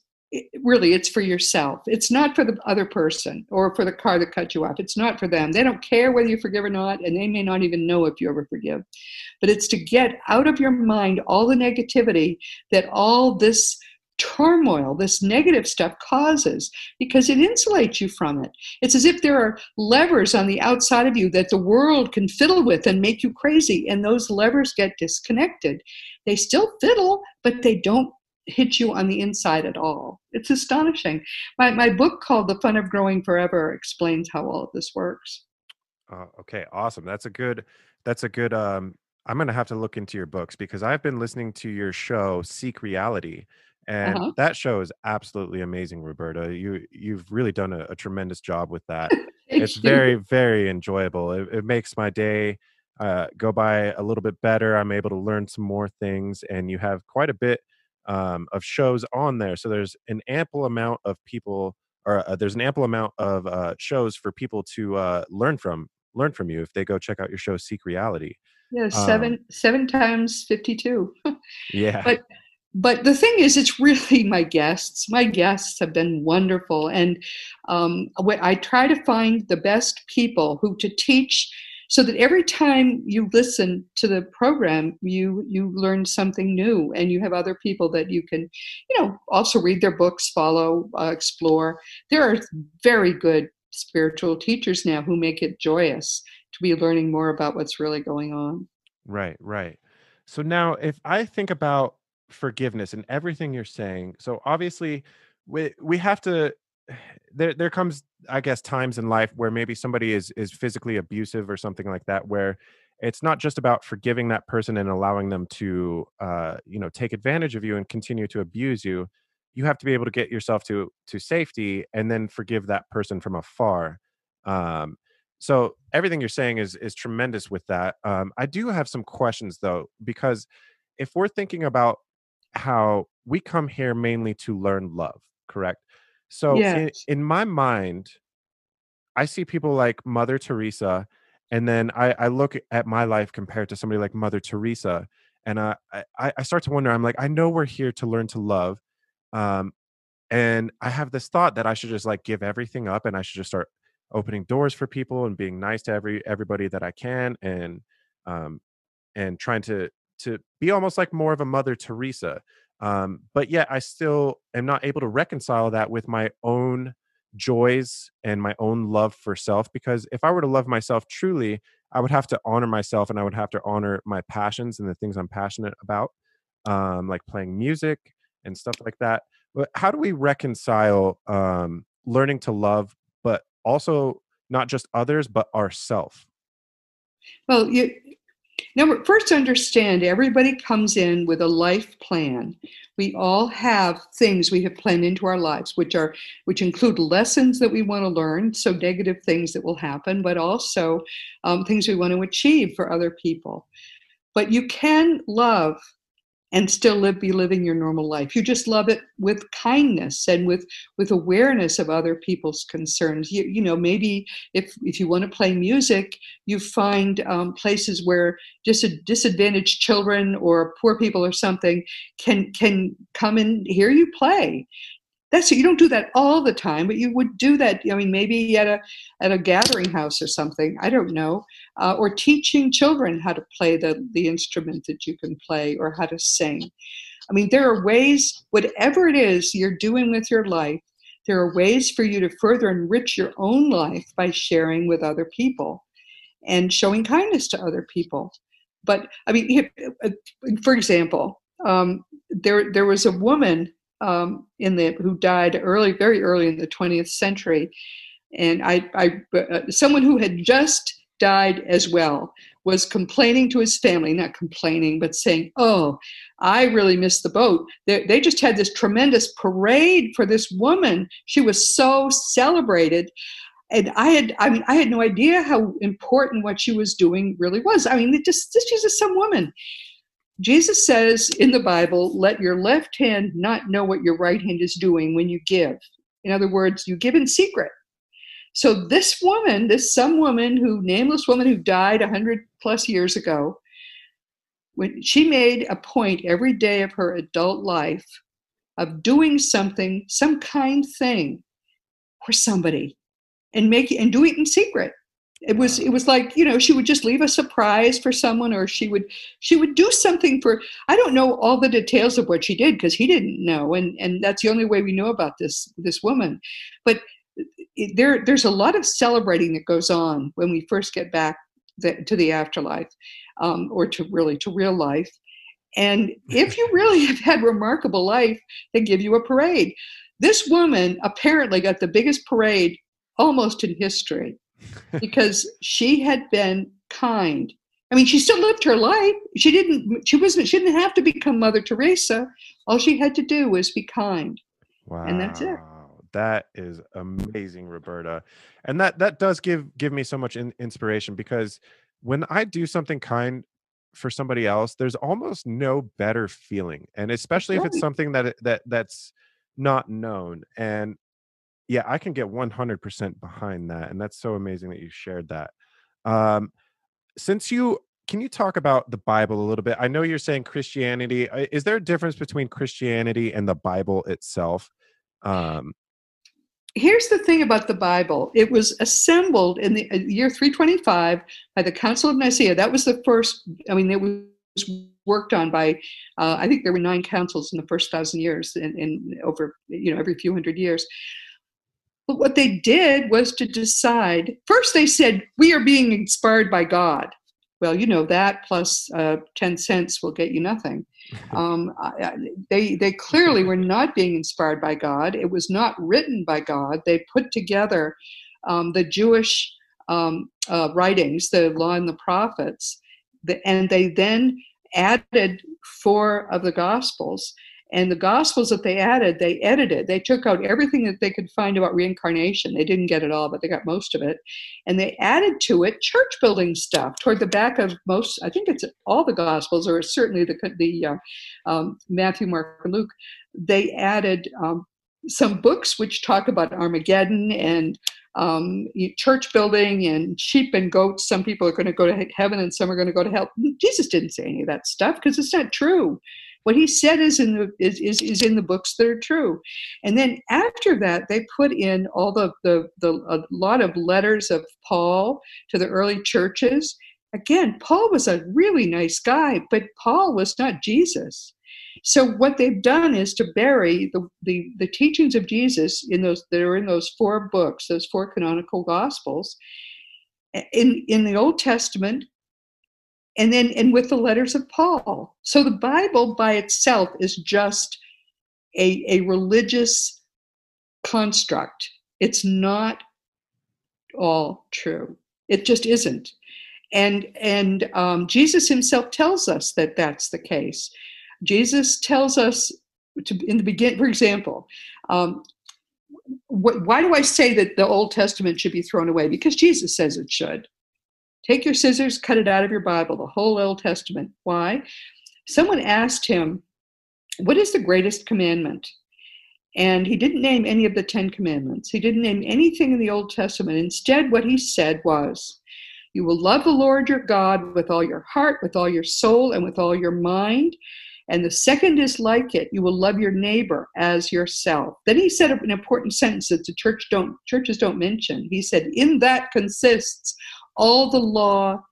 B: really it's for yourself. It's not for the other person or for the car that cut you off. It's not for them. They don't care whether you forgive or not and they may not even know if you ever forgive. But it's to get out of your mind all the negativity that all this turmoil this negative stuff causes because it insulates you from it. It's as if there are levers on the outside of you that the world can fiddle with and make you crazy, and those levers get disconnected. They still fiddle, but they don't hit you on the inside at all. It's astonishing. My, my book called The Fun of Growing Forever explains how all of this works.
A: Uh, okay, awesome. That's a good, that's a good, um, I'm going to have to look into your books because I've been listening to your show, Seek Reality and uh-huh. that show is absolutely amazing roberta you you've really done a, a tremendous job with that. [laughs] It's very very enjoyable it, it makes my day uh, go by a little bit better i'm able to learn some more things and you have quite a bit um, of shows on there so there's an ample amount of people or uh, there's an ample amount of uh, shows for people to uh, learn from learn from you if they go check out your show seek reality.
B: Yeah seven um, seven times 52 [laughs]
A: yeah.
B: But but the thing is, it's really [laughs] my guests. My guests have been wonderful, and um, what I try to find the best people who to teach, so that every time you listen to the program, you you learn something new, and you have other people that you can, you know, also read their books, follow, uh, explore. There are very good spiritual teachers now who make it joyous to be learning more about what's really going on.
A: Right, right. So now, if I think about forgiveness and everything you're saying so obviously we we have to [sighs] there there comes i guess times in life where maybe somebody is is physically abusive or something like that where it's not just about forgiving that person and allowing them to uh you know take advantage of you and continue to abuse you. You have to be able to get yourself to to safety and then forgive that person from afar um so everything you're saying is is tremendous with that um i do have some questions though because if we're thinking about how we come here mainly to learn love, correct? So yes. in, in, my mind, I see people like Mother Teresa, and then I, I look at my life compared to somebody like Mother Teresa, and I, I, I start to wonder. I'm like, I know we're here to learn to love, um, and I have this thought that I should just like give everything up, and I should just start opening doors for people and being nice to every everybody that I can, and um, and trying to to be almost like more of a Mother Teresa. Um, but yet I still am not able to reconcile that with my own joys and my own love for self. Because if I were to love myself truly, I would have to honor myself and I would have to honor my passions and the things I'm passionate about, um, like playing music and stuff like that. But how do we reconcile um, learning to love, but also not just others, but ourself?
B: Well, you, now, first understand everybody comes in with a life plan. We all have things we have planned into our lives, which are which include lessons that we want to learn, so negative things that will happen, but also um, things we want to achieve for other people. But you can love and still live be living your normal life. You just love it with kindness and with with awareness of other people's concerns. You, you know maybe if if you want to play music you find um, places where just disadvantaged children or poor people or something can can come and hear you play that's you don't do that all the time but you would do that i mean maybe at a at a gathering house or something i don't know uh, or teaching children how to play the the instrument that you can play or how to sing. I mean there are ways whatever it is you're doing with your life there are ways for you to further enrich your own life by sharing with other people and showing kindness to other people. But i mean for example um, there there was a woman um, in the who died early, very early in the 20th century, and I, I uh, someone who had just died as well was complaining to his family, not complaining, but saying, "Oh, I really missed the boat. They, they just had this tremendous parade for this woman. She was so celebrated." and I had, I mean, I had no idea how important what she was doing really was. I mean, just, she's just some woman. Jesus says in the Bible, let your left hand not know what your right hand is doing when you give. In other words, you give in secret. So this woman, this some woman who, nameless woman who died 100 plus years ago, when she made a point every day of her adult life of doing something, some kind thing for somebody and make and do it in secret it was it was like you know she would just leave a surprise for someone or she would she would do something for i don't know all the details of what she did because he didn't know and and that's the only way we know about this this woman. But it, there there's a lot of celebrating that goes on when we first get back the, to the afterlife um, or to really to real life. And if you really [laughs] have had remarkable life they give you a parade. This woman apparently got the biggest parade almost in history because she had been kind. I mean, she still lived her life. She didn't. She wasn't. She didn't have to become Mother Teresa. All she had to do was be kind. Wow. And that's it.
A: That is amazing, Roberta. And that that does give give me so much in, inspiration because when I do something kind for somebody else, there's almost no better feeling, and especially if it's something that that that's not known. And yeah, I can get 100% behind that. And that's so amazing that you shared that. Um, since you can you talk about the Bible a little bit? I know you're saying Christianity. Uh, is there a difference between Christianity and the Bible itself? Um,
B: Here's the thing about the Bible it was assembled in the uh, year 325 by the Council of Nicaea. That was the first, I mean, it was worked on by, uh, I think there were nine councils in the first thousand years, and, over, you know, every few hundred years. But what they did was to decide first, they said, We are being inspired by God. Well, you know, that plus uh, 10 cents will get you nothing. [laughs] Um, they, they clearly were not being inspired by God. It was not written by God. They put together um, the Jewish um, uh, writings, the law and the prophets, the, and they then added four of the gospels and the gospels that they added, they edited. They took out everything that they could find about reincarnation. They didn't get it all, but they got most of it. And they added to it church building stuff toward the back of most, I think it's all the gospels, or certainly the, the uh, um, Matthew, Mark, and Luke. They added um, some books which talk about Armageddon and um, church building and sheep and goats. Some people are going to go to heaven and some are going to go to hell. Jesus didn't say any of that stuff because it's not true. What he said is in the is, is, is in the books that are true. And then after that, they put in all the the, the a lot of letters of Paul to the early churches again, Paul was a really nice guy, but Paul was not Jesus. So what they've done is to bury the, the, the teachings of Jesus in those that are in those four books, those four canonical gospels, in, in the Old Testament, and then and with the letters of Paul. So the Bible by itself is just a, a religious construct. It's not all true. It just isn't. And and um, Jesus himself tells us that that's the case. Jesus tells us to in the begin, for example, um, wh- why do I say that the Old Testament should be thrown away? Because Jesus says it should. Take your scissors, cut it out of your Bible, the whole Old Testament. Why? Someone asked him, What is the greatest commandment? And he didn't name any of the Ten Commandments. He didn't name anything in the Old Testament. Instead, what he said was, You will love the Lord your God with all your heart, with all your soul, and with all your mind. And the second is like it you will love your neighbor as yourself. Then he said an important sentence that the church don't, churches don't mention. He said, In that consists all the law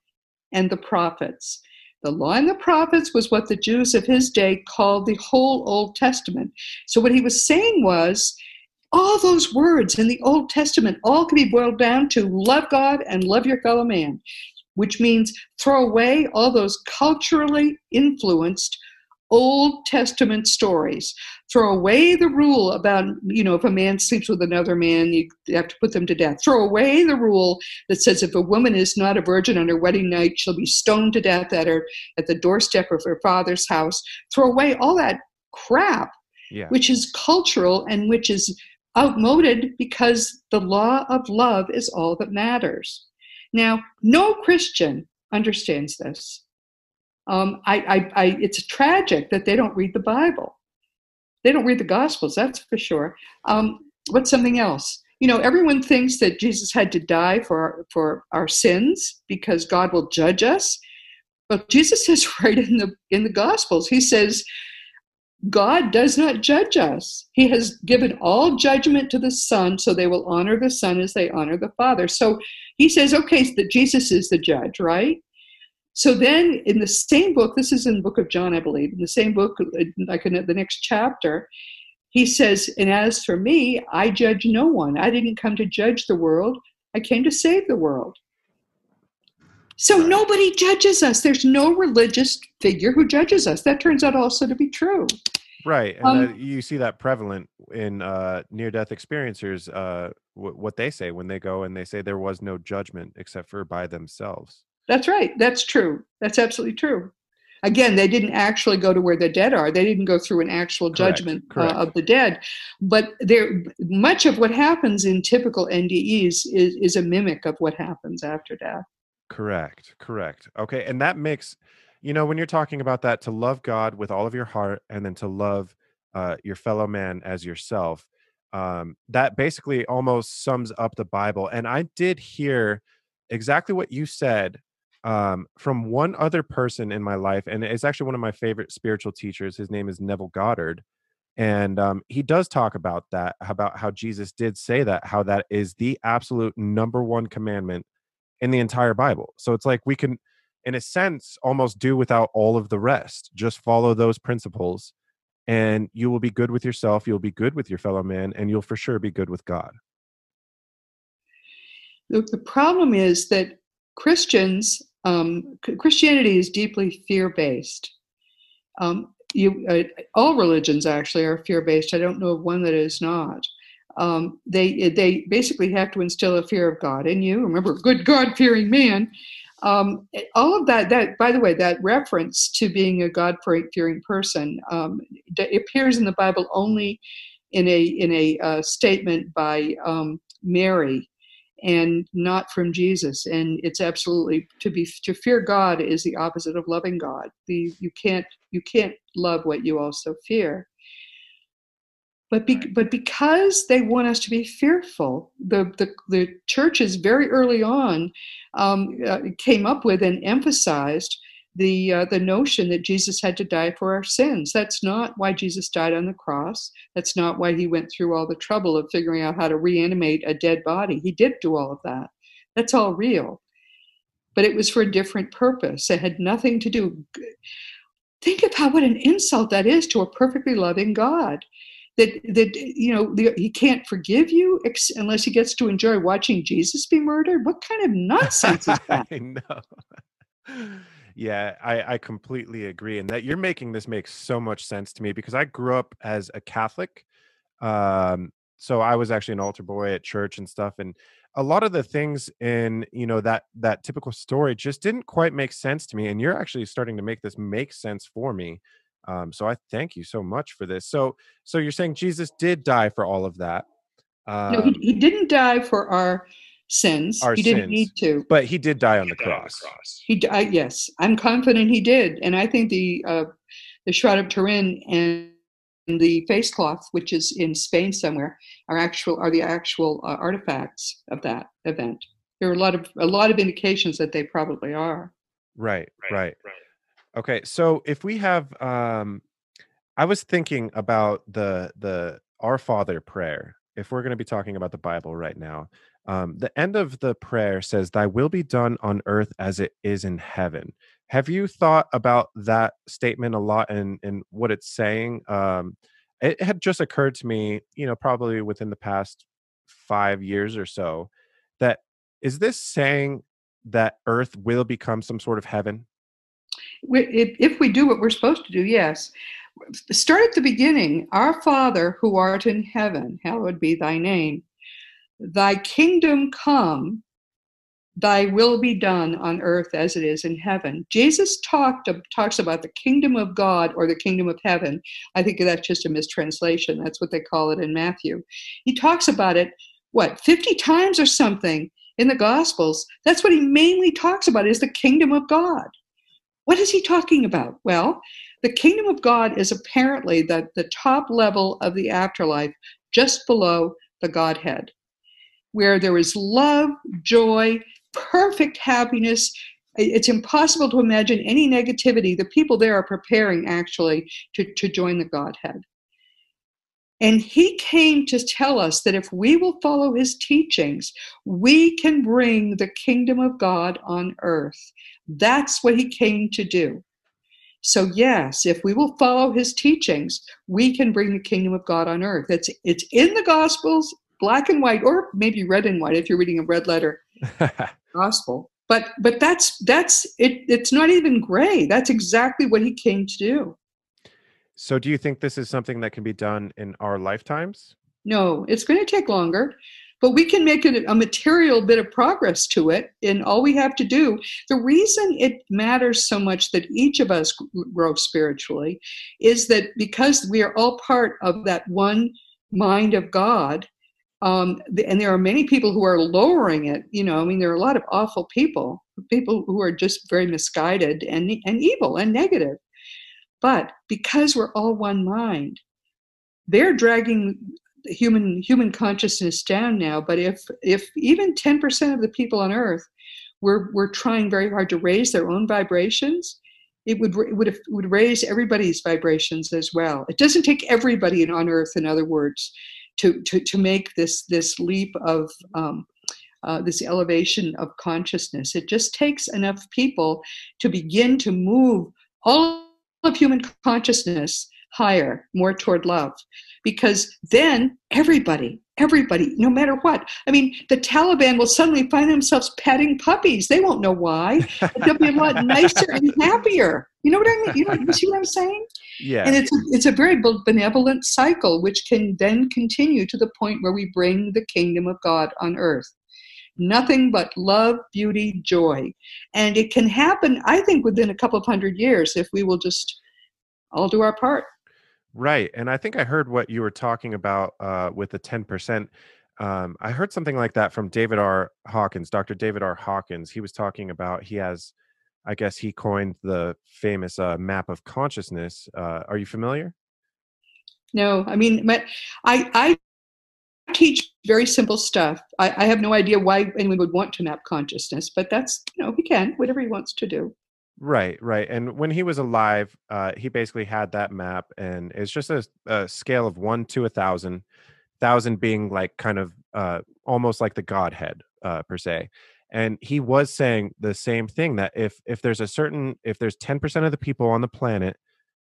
B: and the prophets. The law and the prophets was what the Jews of his day called the whole Old Testament. So, what he was saying was, all those words in the Old Testament all can be boiled down to love God and love your fellow man, which means throw away all those culturally influenced Old Testament stories. Throw away the rule about, you know, if a man sleeps with another man, you have to put them to death. Throw away the rule that says if a woman is not a virgin on her wedding night, she'll be stoned to death at her at the doorstep of her father's house. Throw away all that crap, yeah. which is cultural and which is outmoded because the law of love is all that matters. Now, no Christian understands this um, I, I, I, it's tragic that they don't read the Bible. They don't read the Gospels, that's for sure. Um, what's something else? You know, everyone thinks that Jesus had to die for our, for our sins because God will judge us. But Jesus [laughs] says right in the in the Gospels, he says, God does not judge us. He has given all judgment to the Son, so they will honor the Son as they honor the Father. So he says, okay, that Jesus is the judge, right? So then, in the same book, this is in the book of John, I believe, in the same book, like in the next chapter, he says, And as for me, I judge no one. I didn't come to judge the world, I came to save the world. So nobody judges us. There's no religious figure who judges us. That turns out also to be true.
A: Right, and um, you see that prevalent in uh, near-death experiencers. Uh, w- what they say when they go and they say there was no judgment except for by themselves.
B: That's right. That's true. That's absolutely true. Again, they didn't actually go to where the dead are. They didn't go through an actual Correct. judgment uh, of the dead. But there, much of what happens in typical NDEs is, is a mimic of what happens after death.
A: Correct. Correct. Okay. And that makes, you know, when you're talking about that, to love God with all of your heart and then to love uh, your fellow man as yourself, um, that basically almost sums up the Bible. And I did hear exactly what you said um, from one other person in my life, and it's actually one of my favorite spiritual teachers. His name is Neville Goddard, and um, he does talk about that, about how Jesus did say that, how that is the absolute number one commandment in the entire Bible. So it's like we can, in a sense, almost do without all of the rest. Just follow those principles, and you will be good with yourself. You'll be good with your fellow man, and you'll for sure be good with God.
B: The, the problem is that Christians um, Christianity is deeply fear based. Um, you, uh, all religions actually are fear based. I don't know of one that is not. Um, they they basically have to instill a fear of God in you. Remember, [laughs] good God fearing man. Um, all of that. That by the way, that reference to being a God fearing person um, appears in the Bible only in a in a uh, statement by um, Mary and not from Jesus. And it's absolutely to be to fear God is the opposite of loving God. The you can't you can't love what you also fear. But be, but because they want us to be fearful, the the, the churches very early on um, uh, came up with and emphasized the uh, the notion that Jesus had to die for our sins. That's not why Jesus died on the cross. That's not why he went through all the trouble of figuring out how to reanimate a dead body. He did do all of that. That's all real. but it was for a different purpose. It had nothing to do. Think of how what an insult that is to a perfectly loving God. That that you know the, he can't forgive you ex- unless he gets to enjoy watching Jesus be murdered. What kind of [laughs] nonsense is that?
A: I know. Yeah, I, I completely agree. And that you're making this make so much sense to me because I grew up as a Catholic. Um, so I was actually an altar boy at church and stuff. And a lot of the things in, you know, that that typical story just didn't quite make sense to me. And you're actually starting to make this make sense for me. Um, so I thank you so much for this. So so you're saying Jesus did die for all of that.
B: Um, no, he, he didn't die for our sins.
A: Our
B: he didn't
A: sins.
B: need to.
A: But he did die on
C: He
A: the
C: died
A: cross.
B: He, I, yes, I'm confident he did, and I think the uh, the shroud of Turin and the face cloth, which is in Spain somewhere, are actual are the actual uh, artifacts of that event. There are a lot of a lot of indications that they probably are.
A: Right,
C: Right,
A: right.
C: right.
A: Okay, so if we have um I was thinking about the the Our Father prayer. If we're going to be talking about the Bible right now, um the end of the prayer says thy will be done on earth as it is in heaven. Have you thought about that statement a lot and and what it's saying? Um it had just occurred to me, you know, probably within the past 5 years or so that is this saying that earth will become some sort of heaven?
B: If we do what we're supposed to do, yes. Start at the beginning. Our Father who art in heaven, hallowed be thy name. Thy kingdom come, thy will be done on earth as it is in heaven. Jesus talked talks about the kingdom of God or the kingdom of heaven. I think that's just a mistranslation. That's what they call it in Matthew. He talks about it what 50 times or something in the gospels. That's what he mainly talks about is the kingdom of God. What is he talking about? Well, the kingdom of God is apparently the, the top level of the afterlife, just below the Godhead, where there is love, joy, perfect happiness. It's impossible to imagine any negativity. The people there are preparing actually to, to join the Godhead. And he came to tell us that if we will follow his teachings, we can bring the kingdom of God on earth. That's what he came to do. So yes, if we will follow his teachings, we can bring the kingdom of God on earth. It's it's in the gospels, black and white or maybe red and white if you're reading a red letter [laughs] gospel. But but that's that's it it's not even gray. That's exactly what he came to do.
A: So, do you think this is something that can be done in our lifetimes?
B: No, it's going to take longer, but we can make it a material bit of progress to it. And all we have to do, the reason it matters so much that each of us grow spiritually is that because we are all part of that one mind of God. Um, and there are many people who are lowering it. You know, I mean, there are a lot of awful people, people who are just very misguided and, and evil and negative. But because we're all one mind, they're dragging human human consciousness down now. But if if even 10% of the people on Earth were were trying very hard to raise their own vibrations, it would it would it would raise everybody's vibrations as well. It doesn't take everybody on Earth, in other words, to to to make this this leap of um, uh, this elevation of consciousness. It just takes enough people to begin to move all of human consciousness higher, more toward love. Because then everybody, everybody, no matter what, I mean, the Taliban will suddenly find themselves petting puppies. They won't know why. But they'll be a lot [laughs] nicer and happier. You know what I mean? You, know, you see what I'm saying?
A: Yeah.
B: And it's a, it's a very benevolent cycle, which can then continue to the point where we bring the kingdom of God on earth nothing but love, beauty, joy. And it can happen, I think, within a couple of hundred years if we will just all do our part.
A: Right. And I think I heard what you were talking about uh, with the 10%. Um, I heard something like that from David R. Hawkins, Dr. David R. Hawkins. He was talking about, he has, I guess he coined the famous uh, map of consciousness. Uh, are you familiar?
B: No, I mean, my, I, I teach very simple stuff. I, I, have no idea why anyone would want to map consciousness, but that's, you know, he can, whatever he wants to do.
A: Right, right. And when he was alive, uh, he basically had that map, and it's just a, a scale of one to a thousand, thousand being like kind of uh, almost like the Godhead uh, per se. and he was saying the same thing that if if there's a certain if there's 10% of the people on the planet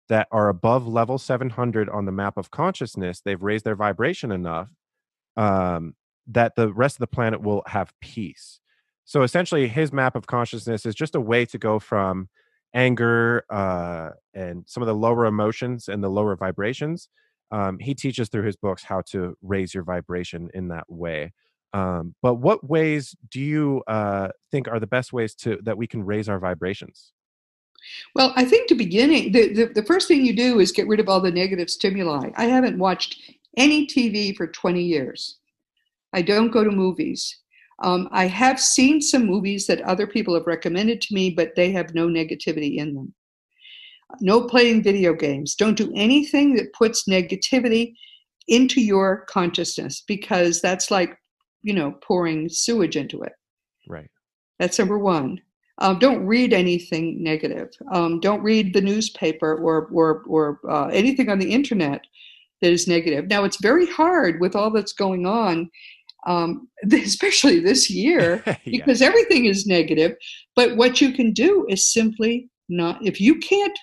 A: that are above level 700 on the map of consciousness they've raised their vibration enough um, that the rest of the planet will have peace so essentially his map of consciousness is just a way to go from anger uh, and some of the lower emotions and the lower vibrations um, he teaches through his books how to raise your vibration in that way um, but what ways do you uh, think are the best ways to that we can raise our vibrations?
B: Well, I think to beginning, the, the, the first thing you do is get rid of all the negative stimuli. I haven't watched any TV for 20 years. I don't go to movies. Um, I have seen some movies that other people have recommended to me, but they have no negativity in them. No playing video games. Don't do anything that puts negativity into your consciousness because that's like you know, pouring sewage into it.
A: Right.
B: That's number one. Um, don't read anything negative. Um, don't read the newspaper or or or uh, anything on the internet that is negative. Now it's very hard with all that's going on, um, [laughs] especially this year, [laughs] yeah. because everything is negative. But what you can do is simply not. If you can't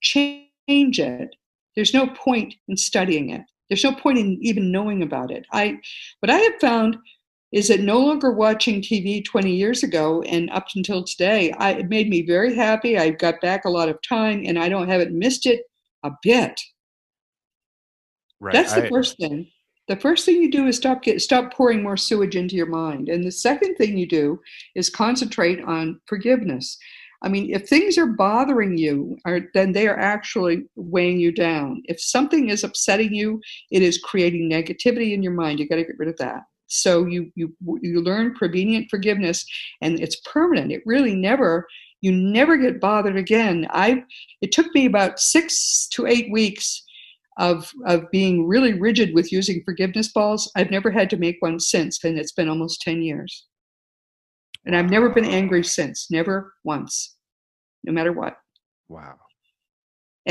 B: change it, there's no point in studying it. There's no point in even knowing about it. I, what I have found is that no longer watching TV 20 years ago and up until today, I, it made me very happy. I got back a lot of time and I don't haven't missed it a bit. Right. That's the I, first thing. The first thing you do is stop get, stop pouring more sewage into your mind. And the second thing you do is concentrate on forgiveness. I mean, if things are bothering you, are, then they are actually weighing you down. If something is upsetting you, it is creating negativity in your mind. You got to get rid of that. So you you you learn prevenient forgiveness, and it's permanent. It really never you never get bothered again. I it took me about six to eight weeks of of being really rigid with using forgiveness balls. I've never had to make one since, and it's been almost ten years. And I've never been angry since, never once, no matter what.
A: Wow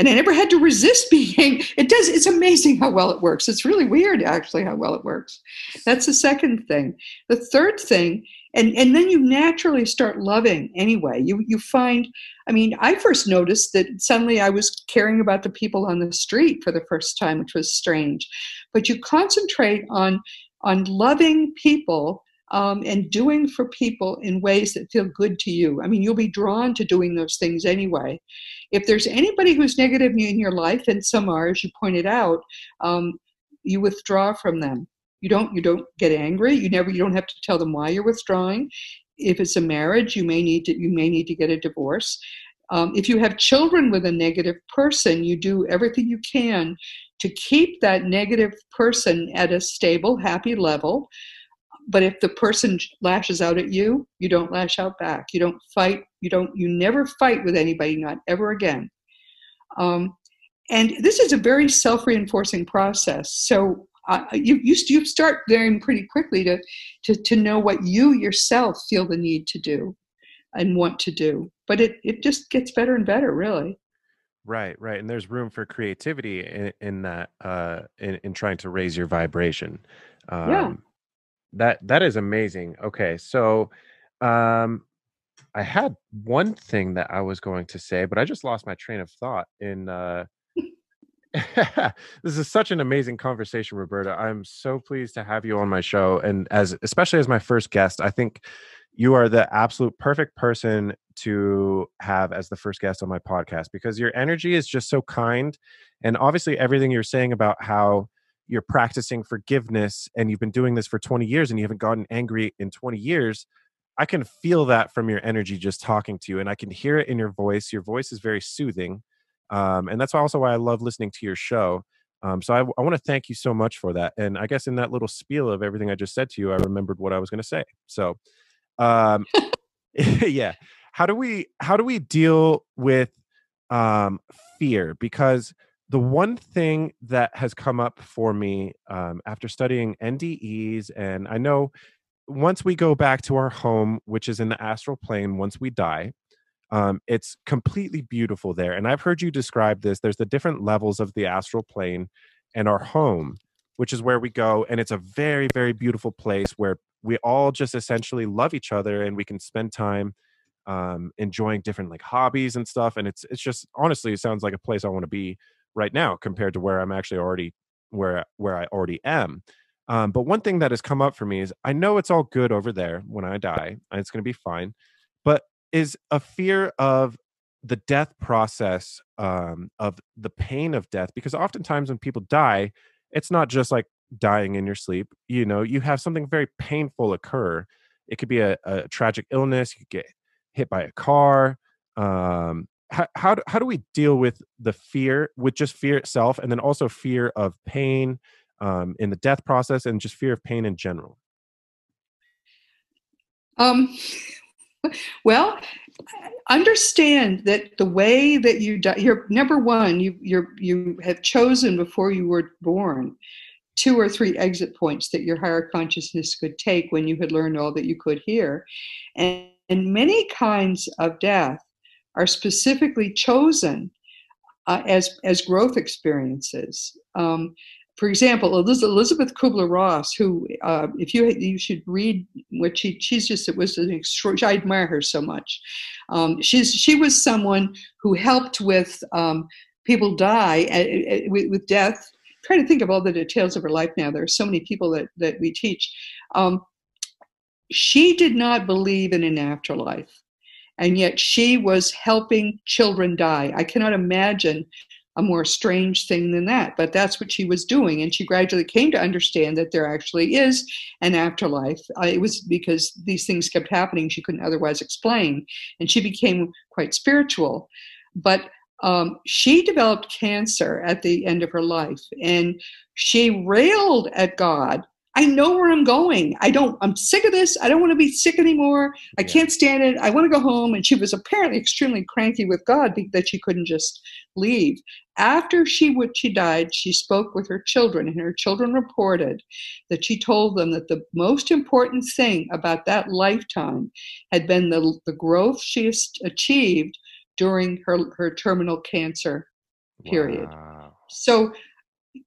B: and I never had to resist [laughs] being. It does. It's amazing how well it works. It's really weird, actually, how well it works. That's the second thing. The third thing, and and then you naturally start loving anyway. You you find. I mean, I first noticed that suddenly I was caring about the people on the street for the first time, which was strange. But you concentrate on on loving people um, and doing for people in ways that feel good to you. I mean, you'll be drawn to doing those things anyway. If there's anybody who's negative in your life, and some are, as you pointed out, um, you withdraw from them. You don't. You don't get angry. You never. You don't have to tell them why you're withdrawing. If it's a marriage, you may need to. You may need to get a divorce. Um, if you have children with a negative person, you do everything you can to keep that negative person at a stable, happy level but if the person lashes out at you you don't lash out back you don't fight you don't you never fight with anybody not ever again. Um, and this is a very self-reinforcing process. So uh, you, you, you start learning pretty quickly to, to, to know what you yourself feel the need to do and want to do. But it, it just gets better and better really.
A: Right right. And there's room for creativity in, in that uh in, in trying to raise your vibration. Um,
B: yeah
A: that that is amazing. Okay, so um I had one thing that I was going to say, but I just lost my train of thought in uh [laughs] this is such an amazing conversation, Roberta. I'm so pleased to have you on my show and as especially as my first guest, I think you are the absolute perfect person to have as the first guest on my podcast because your energy is just so kind and obviously everything you're saying about how you're practicing forgiveness and you've been doing this for 20 years and you haven't gotten angry in 20 years i can feel that from your energy just talking to you and i can hear it in your voice. Your voice is very soothing um, and that's also why i love listening to your show um, so i, I want to thank you so much for that and i guess in that little spiel of everything i just said to you i remembered what i was going to say so um, [laughs] [laughs] yeah how do we how do we deal with um, fear? Because the one thing that has come up for me um, after studying NDEs, and I know once we go back to our home, which is in the astral plane, once we die, um, it's completely beautiful there. And I've heard you describe this. There's the different levels of the astral plane and our home, which is where we go. And it's a very, very beautiful place where we all just essentially love each other and we can spend time um, enjoying different like hobbies and stuff. And it's it's just honestly, it sounds like a place I want to be right now compared to where I'm actually already where where I already am. Um, but one thing that has come up for me is I know it's all good over there when I die, and it's going to be fine. But is a fear of the death process um, of the pain of death because oftentimes when people die it's not just like dying in your sleep you know you have something very painful occur it could be a, a tragic illness you could get hit by a car um, how, how, do, how do we deal with the fear with just fear itself and then also fear of pain um, in the death process and just fear of pain in general
B: um, [laughs] well understand that the way that you die you're number one you you're you have chosen before you were born two or three exit points that your higher consciousness could take when you had learned all that you could hear. and, and many kinds of death are specifically chosen uh, as as growth experiences um, for example, Elisabeth Kubler-Ross, who, uh, if you you should read what she she's just it was an extraordinary. I admire her so much. Um, she's she was someone who helped with um, people die at, at, with, with, death. I'm trying to think of all the details of her life now. There are so many people that that we teach. Um, she did not believe in an afterlife, and yet she was helping children die. I cannot imagine a more strange thing than that. But that's what she was doing. And she gradually came to understand that there actually is an afterlife. Uh, it was because these things kept happening she couldn't otherwise explain. And she became quite spiritual. But um, she developed cancer at the end of her life and she railed at God I know where I'm going. I don't, I'm sick of this. I don't want to be sick anymore. I can't stand it. I want to go home. And she was apparently extremely cranky with God that she couldn't just leave. After she would, she died, she spoke with her children, and her children reported that she told them that the most important thing about that lifetime had been the, the growth she achieved during her, her terminal cancer period. Wow. So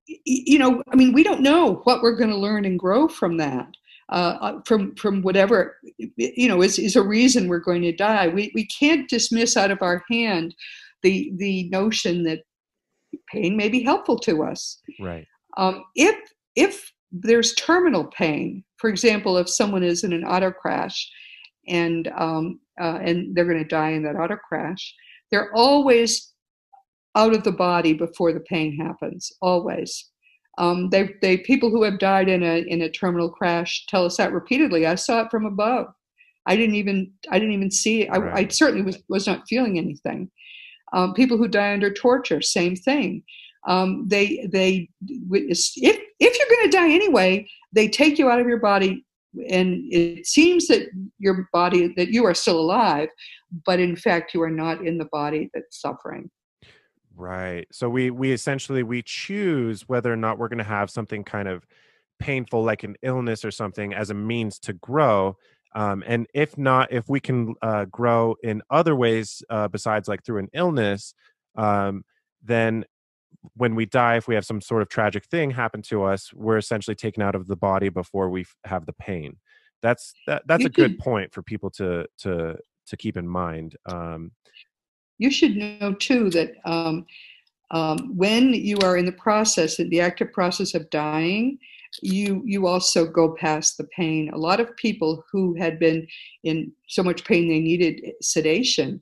B: you know, I mean, we don't know what we're going to learn and grow from that. Uh, uh, from from whatever you know is, is a reason we're going to die. We we can't dismiss out of our hand the the notion that pain may be helpful to us.
A: Right.
B: Um, if if there's terminal pain, for example, if someone is in an auto crash and um, uh, and they're going to die in that auto crash, they're always out of the body before the pain happens. Always. Um, they, they people who have died in a in a terminal crash tell us that repeatedly. I saw it from above. I didn't even I didn't even see it. I, right. I certainly was was not feeling anything. Um, people who die under torture, same thing. Um, they they if if you're going to die anyway, they take you out of your body, and it seems that your body that you are still alive, but in fact you are not in the body that's suffering.
A: Right. So we we essentially we choose whether or not we're going to have something kind of painful like an illness or something as a means to grow um, and if not if we can uh, grow in other ways uh, besides like through an illness um, then when we die if we have some sort of tragic thing happen to us we're essentially taken out of the body before we have the pain that's that, that's a good point for people to to to keep in mind um,
B: you should know too that um, um, when you are in the process, in the active process of dying, you you also go past the pain. A lot of people who had been in so much pain they needed sedation.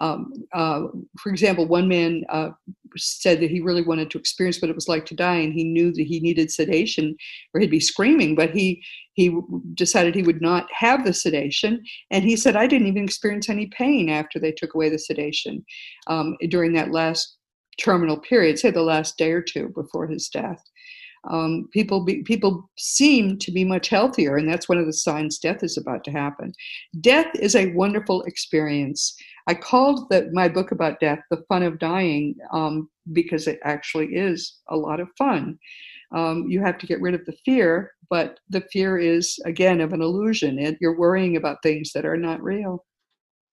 B: Um, uh, for example, one man uh, said that he really wanted to experience what it was like to die, and he knew that he needed sedation, or he'd be screaming. But he he decided he would not have the sedation, and he said, "I didn't even experience any pain after they took away the sedation um, during that last terminal period, say the last day or two before his death." Um, people be, people seem to be much healthier, and that's one of the signs death is about to happen. Death is a wonderful experience. I called the, my book about death "The Fun of Dying" um, because it actually is a lot of fun. Um, you have to get rid of the fear, but the fear is again of an illusion, and you're worrying about things that are not real.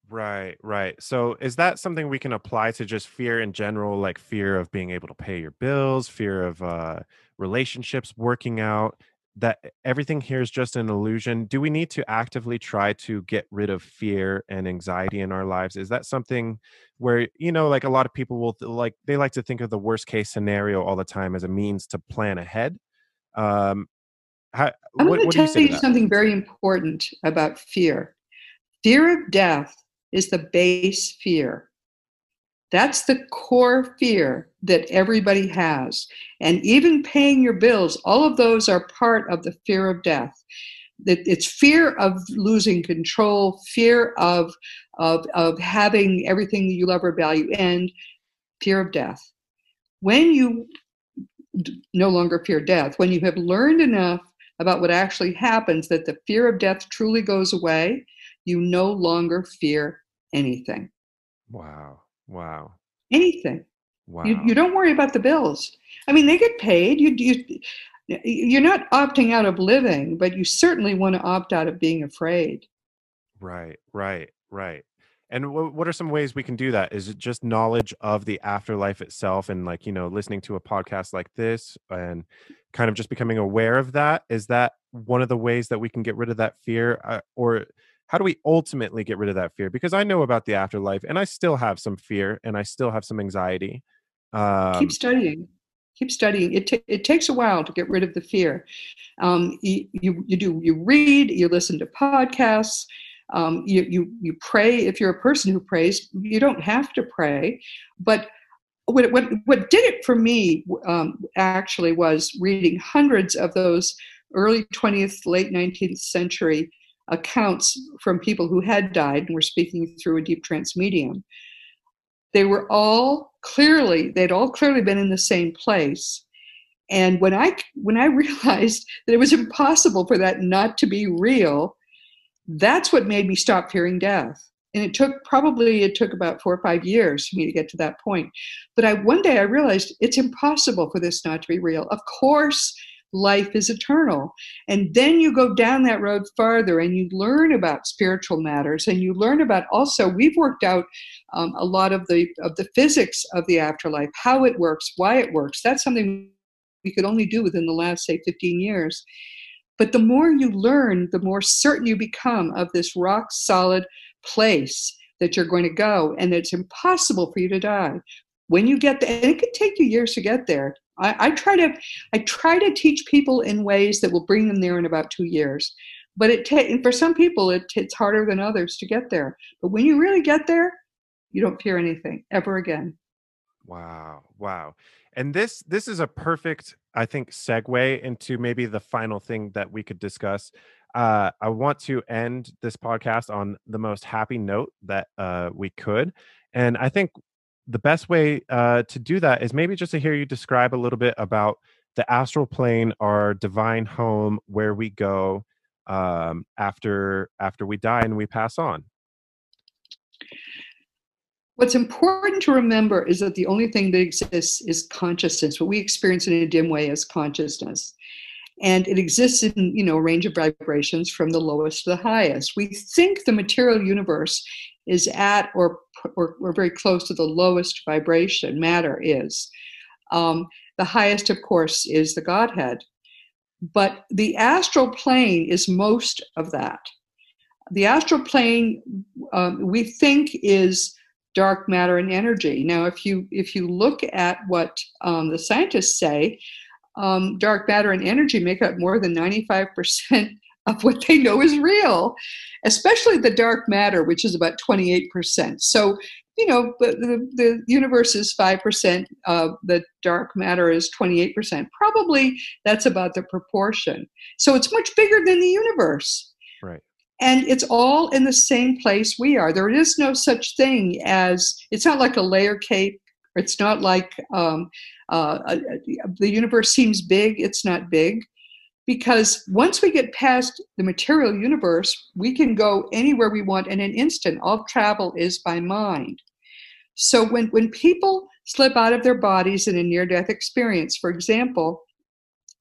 A: Right, right. So is that something we can apply to just fear in general, like fear of being able to pay your bills, fear of uh, relationships working out? That everything here is just an illusion do we need to actively try to get rid of fear and anxiety in our lives? Is that something where you know like a lot of people will like they like to think of the worst case scenario all the time as a means to plan ahead um
B: how, i'm going to tell you, you something very important about fear. Fear of death is the base fear that's the core fear that everybody has. And even paying your bills, all of those are part of the fear of death. It's fear of losing control, fear of, of, of having everything you love or value end, fear of death. When you no longer fear death, when you have learned enough about what actually happens that the fear of death truly goes away, you no longer fear anything.
A: Wow. Wow.
B: Anything. Wow. You, you don't worry about the bills. I mean, they get paid. You, you, you're not opting out of living, but you certainly want to opt out of being afraid.
A: Right, right, right. And w- what are some ways we can do that? Is it just knowledge of the afterlife itself and like, you know, listening to a podcast like this and kind of just becoming aware of that? Is that one of the ways that we can get rid of that fear? Uh, or how do we ultimately get rid of that fear? Because i know about the afterlife and i still have some fear and i still have some anxiety
B: um, keep studying. Keep studying. It, t- it takes a while to get rid of the fear. Um, you, you, you do you read you listen to podcasts um, you, you, you pray. If you're a person who prays you don't have to pray but what, what, what did it for me um, actually was reading hundreds of those early 20th late 19th century accounts from people who had died and were speaking through a deep trance medium. They were all clearly, they'd all clearly been in the same place. And when I when I [laughs] realized that it was impossible for that not to be real, that's what made me stop fearing death. And it took probably it took about four or five years for me to get to that point. But I one day I realized it's impossible for this not to be real. Of course, life is eternal. And then you go down that road farther and you learn about spiritual matters and you learn about also, we've worked out um, a lot of the, of the physics of the afterlife, how it works, why it works. That's something we could only do within the last, say, 15 years. But the more you learn, the more certain you become of this rock solid place that you're going to go, and it's impossible for you to die. When you get there, and it could take you years to get there, I, I, try to I try to teach people in ways that will bring them there in about two years. But it ta- for some people it, it's harder than others to get there. But when you really get there, you don't fear anything ever again.
A: Wow, wow. And this this is a perfect, I think, segue into maybe the final thing that we could discuss. Uh, I want to end this podcast on the most happy note that uh, we could, and I think the best way uh, to do that is maybe just to hear you describe a little bit about the astral plane, our divine home, where we go um, after after we die and we pass on.
B: What's important to remember is that the only thing that exists is consciousness. What we experience in a dim way is consciousness. And it exists in, you know, a range of vibrations from the lowest to the highest. We think the material universe is at or, or, or very close to the lowest vibration matter is. Um, the highest, of course, is the Godhead. But the astral plane is most of that. The astral plane, um, we think, is dark matter and energy. Now, if you if you look at what um, the scientists say, um, dark matter and energy make up more than 95% of what they know is real, especially the dark matter, which is about 28%. So, you know, the, the universe is 5%, uh, the dark matter is 28%. Probably that's about the proportion. So it's much bigger than the universe.
A: Right.
B: And it's all in the same place we are. There is no such thing as, it's not like a layer cake. It's not like um, uh, uh the universe seems big, it's not big because once we get past the material universe, we can go anywhere we want in an instant. All travel is by mind. So when, when people slip out of their bodies in a near death experience, for example,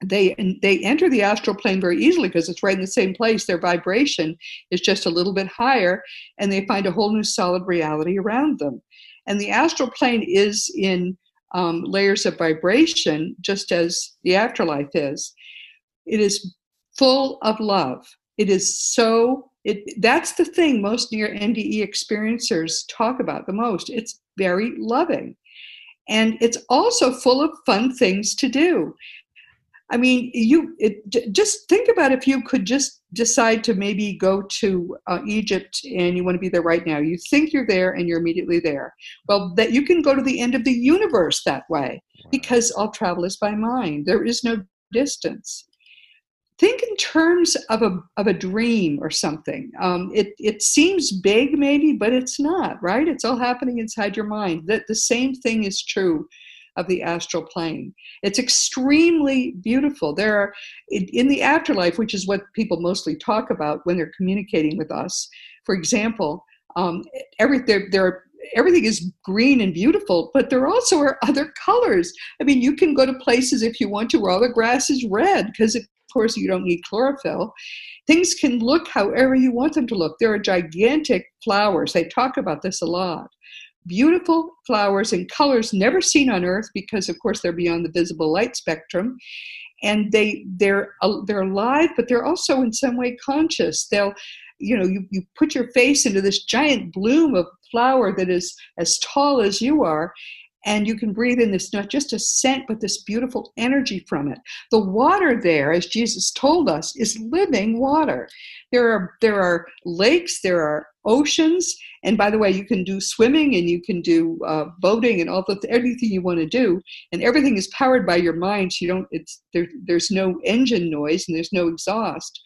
B: they they enter the astral plane very easily because it's right in the same place their vibration is just a little bit higher and they find a whole new solid reality around them and the astral plane is in um, layers of vibration just as the afterlife is it is full of love. It is so it that's the thing most near NDE experiencers talk about the most. It's very loving. And it's also full of fun things to do. I mean, you it, just think about if you could just decide to maybe go to uh, Egypt and you want to be there right now. You think you're there and you're immediately there. Well, that you can go to the end of the universe that way because all travel is by mind. There is no distance. Think in terms of a of a dream or something. Um, it it seems big maybe, but it's not. Right? It's all happening inside your mind. That the same thing is true of the astral plane. It's extremely beautiful. There are, in the afterlife, which is what people mostly talk about when they're communicating with us, for example, um, every, there, there are everything is green and beautiful, but there also are other colors. I mean, you can go to places if you want to where all the grass is red because, of course, you don't need chlorophyll. Things can look however you want them to look. There are gigantic flowers. They talk about this a lot beautiful flowers and colors never seen on earth because of course they're beyond the visible light spectrum and they they're uh, they're alive but they're also in some way conscious they'll you know you, you put your face into this giant bloom of flower that is as tall as you are and you can breathe in this not just a scent but this beautiful energy from it. The water there as jesus told us is living water. There are there are lakes there are oceans and by the way you can do swimming and you can do uh, boating and all the everything you want to do and everything is powered by your mind so you don't it's there, there's no engine noise and there's no exhaust.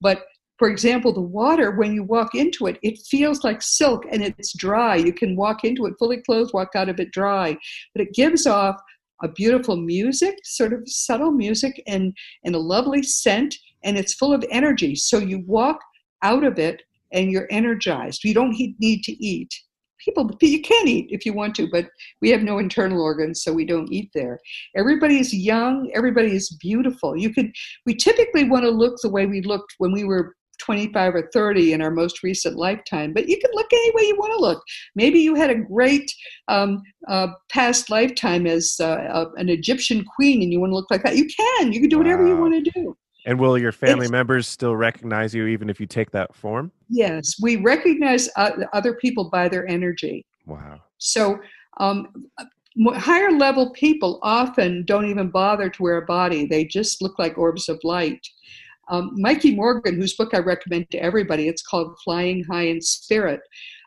B: But for example, the water, when you walk into it, it feels like silk and it's dry. You can walk into it fully clothed, walk out of it dry. But it gives off a beautiful music, sort of subtle music, and, and a lovely scent, and it's full of energy. So you walk out of it and you're energized. You don't need to eat. People, you can eat if you want to, but we have no internal organs, so we don't eat there. Everybody is young. Everybody is beautiful. You could. We typically want to look the way we looked when we were 25 or 30 in our most recent lifetime, but you can look any way you want to look. Maybe you had a great um, uh, past lifetime as uh, an Egyptian queen and you want to look like that. You can. You can do whatever wow. you want to do.
A: And will your family it's, members still recognize you even if you take that form?
B: Yes, we recognize uh, other people by their energy.
A: Wow.
B: So, um, higher level people often don't even bother to wear a body, they just look like orbs of light. Um, Mikey Morgan, whose book I recommend to everybody, it's called Flying High in Spirit.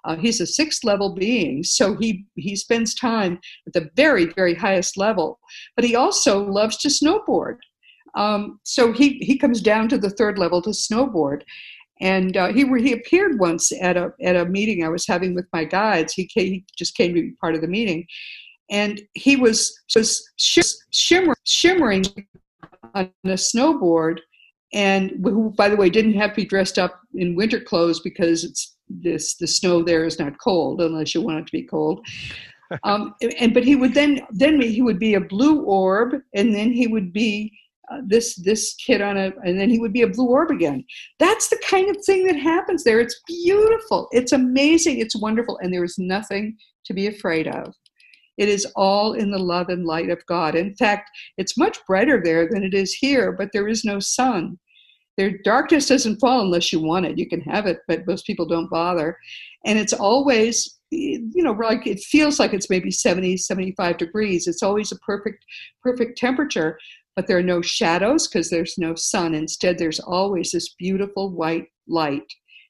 B: Uh, he's a sixth level being, so he he spends time at the very very highest level. But he also loves to snowboard. Um, so he he comes down to the third level to snowboard. And uh, he he appeared once at a at a meeting I was having with my guides. He came, he just came to be part of the meeting, and he was was shimmering, shimmering on a snowboard and who, by the way, didn't have to be dressed up in winter clothes because it's this the snow there is not cold unless you want it to be cold. [laughs] Um, and but he would then then he would be a blue orb, and then he would be uh, this this kid on a, and then he would be a blue orb again. That's the kind of thing that happens there. It's beautiful. It's amazing. It's wonderful, and there is nothing to be afraid of. It is all in the love and light of God. In fact, it's much brighter there than it is here, but there is no sun. Their darkness doesn't fall unless you want it. You can have it, but most people don't bother. And it's always, you know, like it feels like it's maybe 70, 75 degrees. It's always a perfect, perfect temperature, but there are no shadows because there's no sun. Instead, there's always this beautiful white light,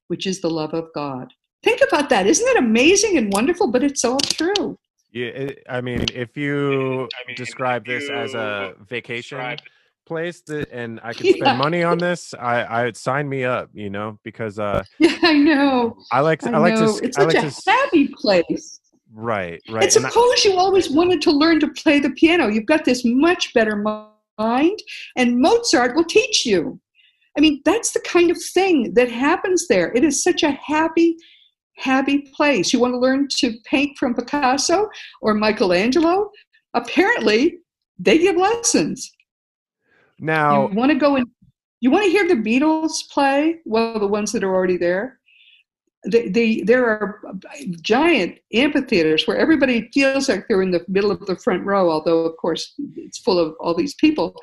B: which is the love of God. Think about that. Isn't that amazing and wonderful? But it's all true.
A: Yeah, I mean, if you I mean, describe if this you as a vacation, describe- place that and I could spend yeah. money on this, I I would sign me up, you know, because uh [laughs]
B: Yeah, I know.
A: I like to, I, I like to
B: it's such
A: like
B: a to, happy place.
A: Right, right.
B: And suppose and I, you always wanted to learn to play the piano. You've got this much better mind and Mozart will teach you. I mean, that's the kind of thing that happens there. It is such a happy happy place. You want to learn to paint from Picasso or Michelangelo? Apparently, they give lessons.
A: Now,
B: you want to go and you want to hear the Beatles play? Well, the ones that are already there. the, the, there are giant amphitheaters where everybody feels like they're in the middle of the front row, although of course it's full of all these people.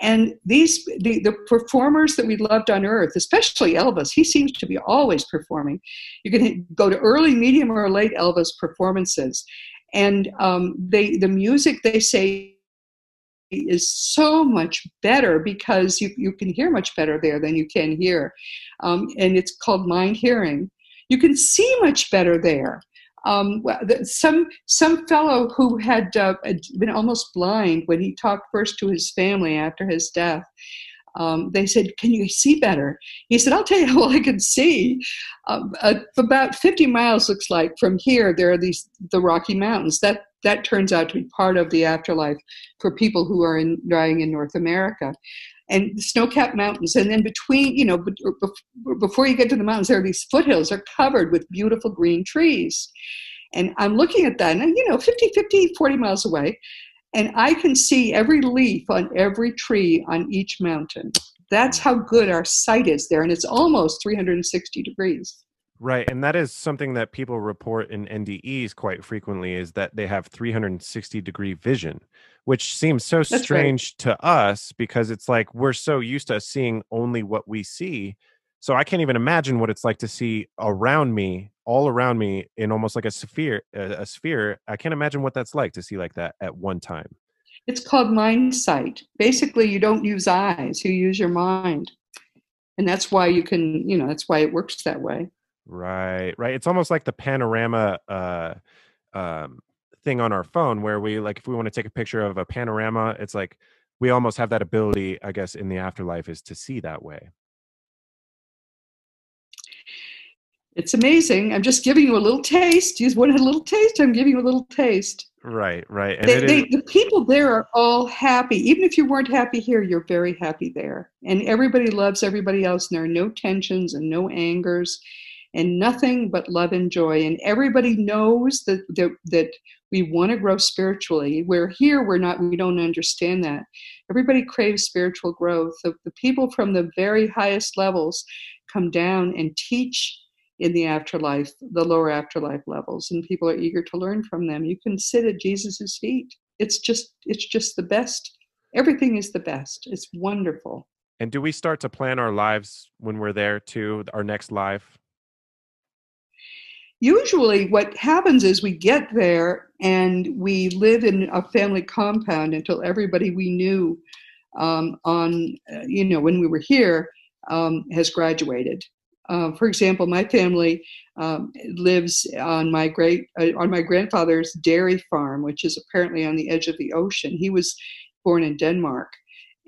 B: And these the, the performers that we loved on earth, especially Elvis, he seems to be always performing. You can go to early, medium, or late Elvis performances, and um, they the music they say is so much better because you, you can hear much better there than you can here. Um, and it's called mind hearing you can see much better there. Um, some some fellow who had uh, been almost blind when he talked first to his family after his death. Um, they said, "Can you see better?" He said, "I'll tell you [laughs] well I can see. Um, uh, about 50 miles looks like from here. There are these the Rocky Mountains. That that turns out to be part of the afterlife for people who are in, dying in North America and snow-capped mountains and then between you know before you get to the mountains there are these foothills are covered with beautiful green trees and i'm looking at that and you know 50 50 40 miles away and i can see every leaf on every tree on each mountain that's how good our sight is there and it's almost 360 degrees
A: Right, and that is something that people report in NDEs quite frequently is that they have 360 degree vision, which seems so That's strange right. to us because it's like we're so used to seeing only what we see. So I can't even imagine what it's like to see around me, all around me in almost like a sphere, a sphere. I can't imagine what that's like to see like that at one time.
B: It's called mind sight. Basically, you don't use eyes, you use your mind. And that's why you can, you know, that's why it works that way.
A: Right, right. It's almost like the panorama uh, um, thing on our phone, where we like if we want to take a picture of a panorama, it's like we almost have that ability, I guess, in the afterlife is to see that way.
B: It's amazing. I'm just giving you a little taste. You wanted a little taste. I'm giving you a little taste.
A: Right, right.
B: They, they, the people there are all happy. Even if you weren't happy here, you're very happy there. And everybody loves everybody else, and there are no tensions and no angers and nothing but love and joy. And everybody knows that that, that we want to grow spiritually. We're here, we're not, we don't understand that. Everybody craves spiritual growth. The, the people from the very highest levels come down and teach in the afterlife, the lower afterlife levels, and people are eager to learn from them. You can sit at Jesus's feet. It's just, it's just the best. Everything is the best. It's wonderful.
A: And do we start to plan our lives when we're there too? Our next life?
B: usually what happens is we get there and we live in a family compound until everybody we knew um, on uh, you know when we were here um, has graduated uh, for example my family um, lives on my great uh, on my grandfather's dairy farm which is apparently on the edge of the ocean. He was born in denmark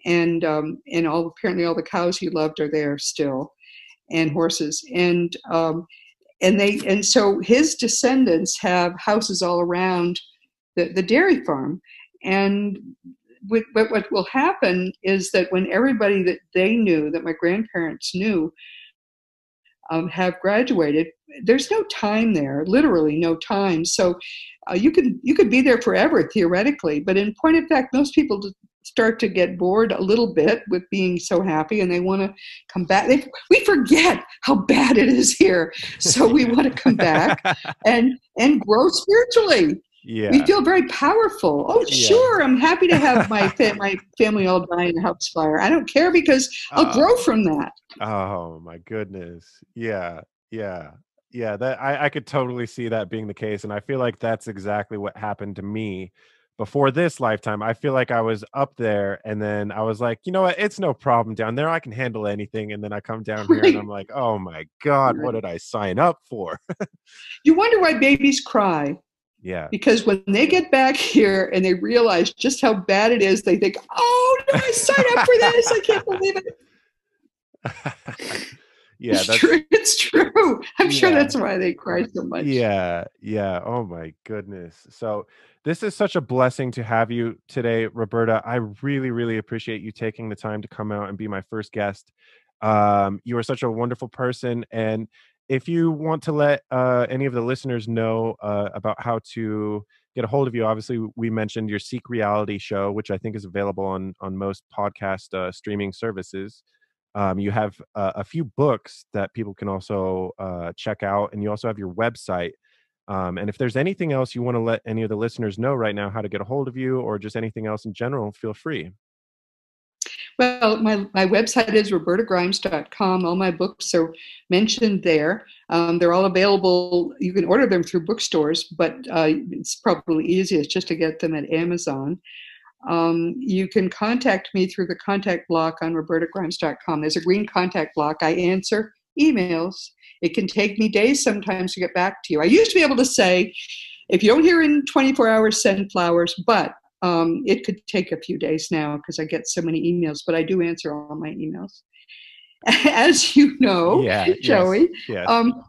B: and um, and all apparently all the cows he loved are there still and horses and um, and they and so his descendants have houses all around the, the dairy farm. And with, but what will happen is that when everybody that they knew that my grandparents knew um, have graduated there's no time there literally no time. So uh, you could you could be there forever theoretically but in point of fact most people start to get bored a little bit with being so happy and they want to come back. They, we forget how bad it is here so we want to come back [laughs] and and grow spiritually yeah. we feel very powerful oh yeah. sure i'm happy to have my fa- [laughs] my family all die in a house fire i don't care because i'll uh, grow from that
A: oh my goodness yeah yeah yeah that I, I could totally see that being the case and i feel like that's exactly what happened to me before this lifetime, I feel like I was up there and then I was like, you know what? It's no problem down there. I can handle anything. And then I come down [laughs] here and I'm like, oh my God, what did I sign up for? [laughs]
B: you wonder why babies cry.
A: Yeah.
B: Because when they get back here and they realize just how bad it is, they think, oh, no, I signed up for this. I can't believe it. [laughs]
A: yeah,
B: it's true. It's true. I'm yeah. sure that's why they cry so much.
A: Yeah, yeah. Oh my goodness. So this is such a blessing to have you today, Roberta. I really, really appreciate you taking the time to come out and be my first guest. Um, you are such a wonderful person. And if you want to let uh, any of the listeners know uh, about how to get a hold of you, obviously we mentioned your Seek Reality show, which I think is available on on most podcast uh, streaming services. Um, you have a few books that people can also uh, check out, and you also have your website. Um, and if there's anything else you want to let any of the listeners know right now how to get a hold of you, or just anything else in general, feel free.
B: Well, my, my website is robertagrimes.com. All my books are mentioned there. Um, they're all available. You can order them through bookstores, but uh, it's probably easiest just to get them at Amazon. Um, you can contact me through the contact block on robertagrimes.com. There's a green contact block. I answer emails. It can take me days sometimes to get back to you. I used to be able to say, if you don't hear in 24 hours, send flowers, but um, it could take a few days now because I get so many emails, but I do answer all my emails. [laughs] As you know, yeah, Joey. Yes, yes. Um,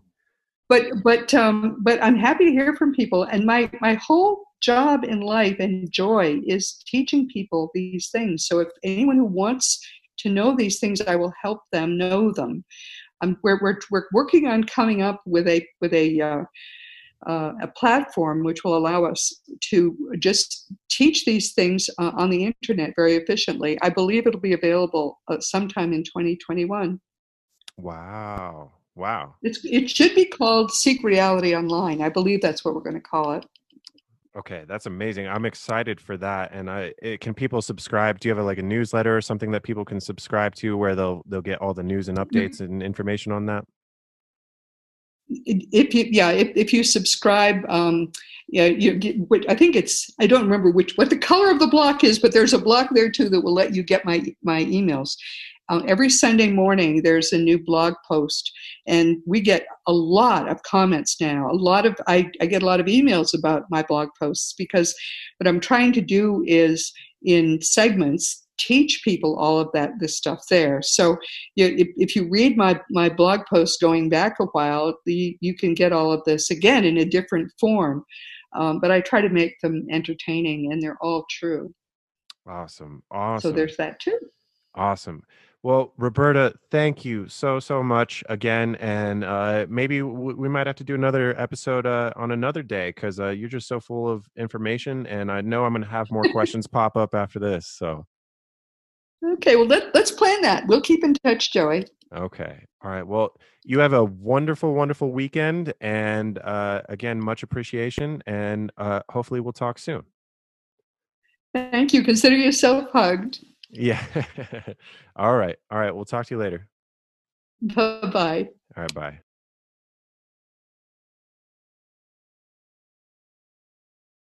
B: but but um, but I'm happy to hear from people, and my my whole job in life and joy is teaching people these things. So if anyone who wants to know these things, I will help them know them. Um, we're, we're, we're working on coming up with a with a uh, uh, a platform which will allow us to just teach these things uh, on the internet very efficiently. I believe it'll be available uh, sometime in 2021.
A: Wow. Wow.
B: It's, it should be called Seek Reality Online. I believe that's what we're going to call it.
A: Okay, that's amazing. I'm excited for that. And I it, can people subscribe? Do you have a, like a newsletter or something that people can subscribe to where they'll they'll get all the news and mm-hmm. updates and information on that?
B: If you yeah if, if you subscribe um yeah you get i think it's i don't remember which what the color of the block is but there's a block there too that will let you get my my emails. Um, every sunday morning there's a new blog post and we get a lot of comments now. A lot of I, I get a lot of emails about my blog posts because what i'm trying to do is in segments teach people all of that this stuff there. So you, if, if you read my my blog post going back a while the, you can get all of this again in a different form. Um, but i try to make them entertaining and they're all true.
A: Awesome awesome.
B: so there's that too.
A: Awesome. Well, Roberta, thank you so so much again, and uh, maybe w- we might have to do another episode uh, on another day because uh, you're just so full of information, and I know I'm going to have more [laughs] questions pop up after this. So
B: Okay, well let, let's plan that. We'll keep in touch, Joey.
A: Okay. All right. Well, you have a wonderful, wonderful weekend, and uh, again, much appreciation, and uh, hopefully, we'll talk soon.
B: Thank you. Consider yourself hugged.
A: Yeah. [laughs] All right. All right. We'll talk to you later.
B: Bye bye.
A: All right. Bye.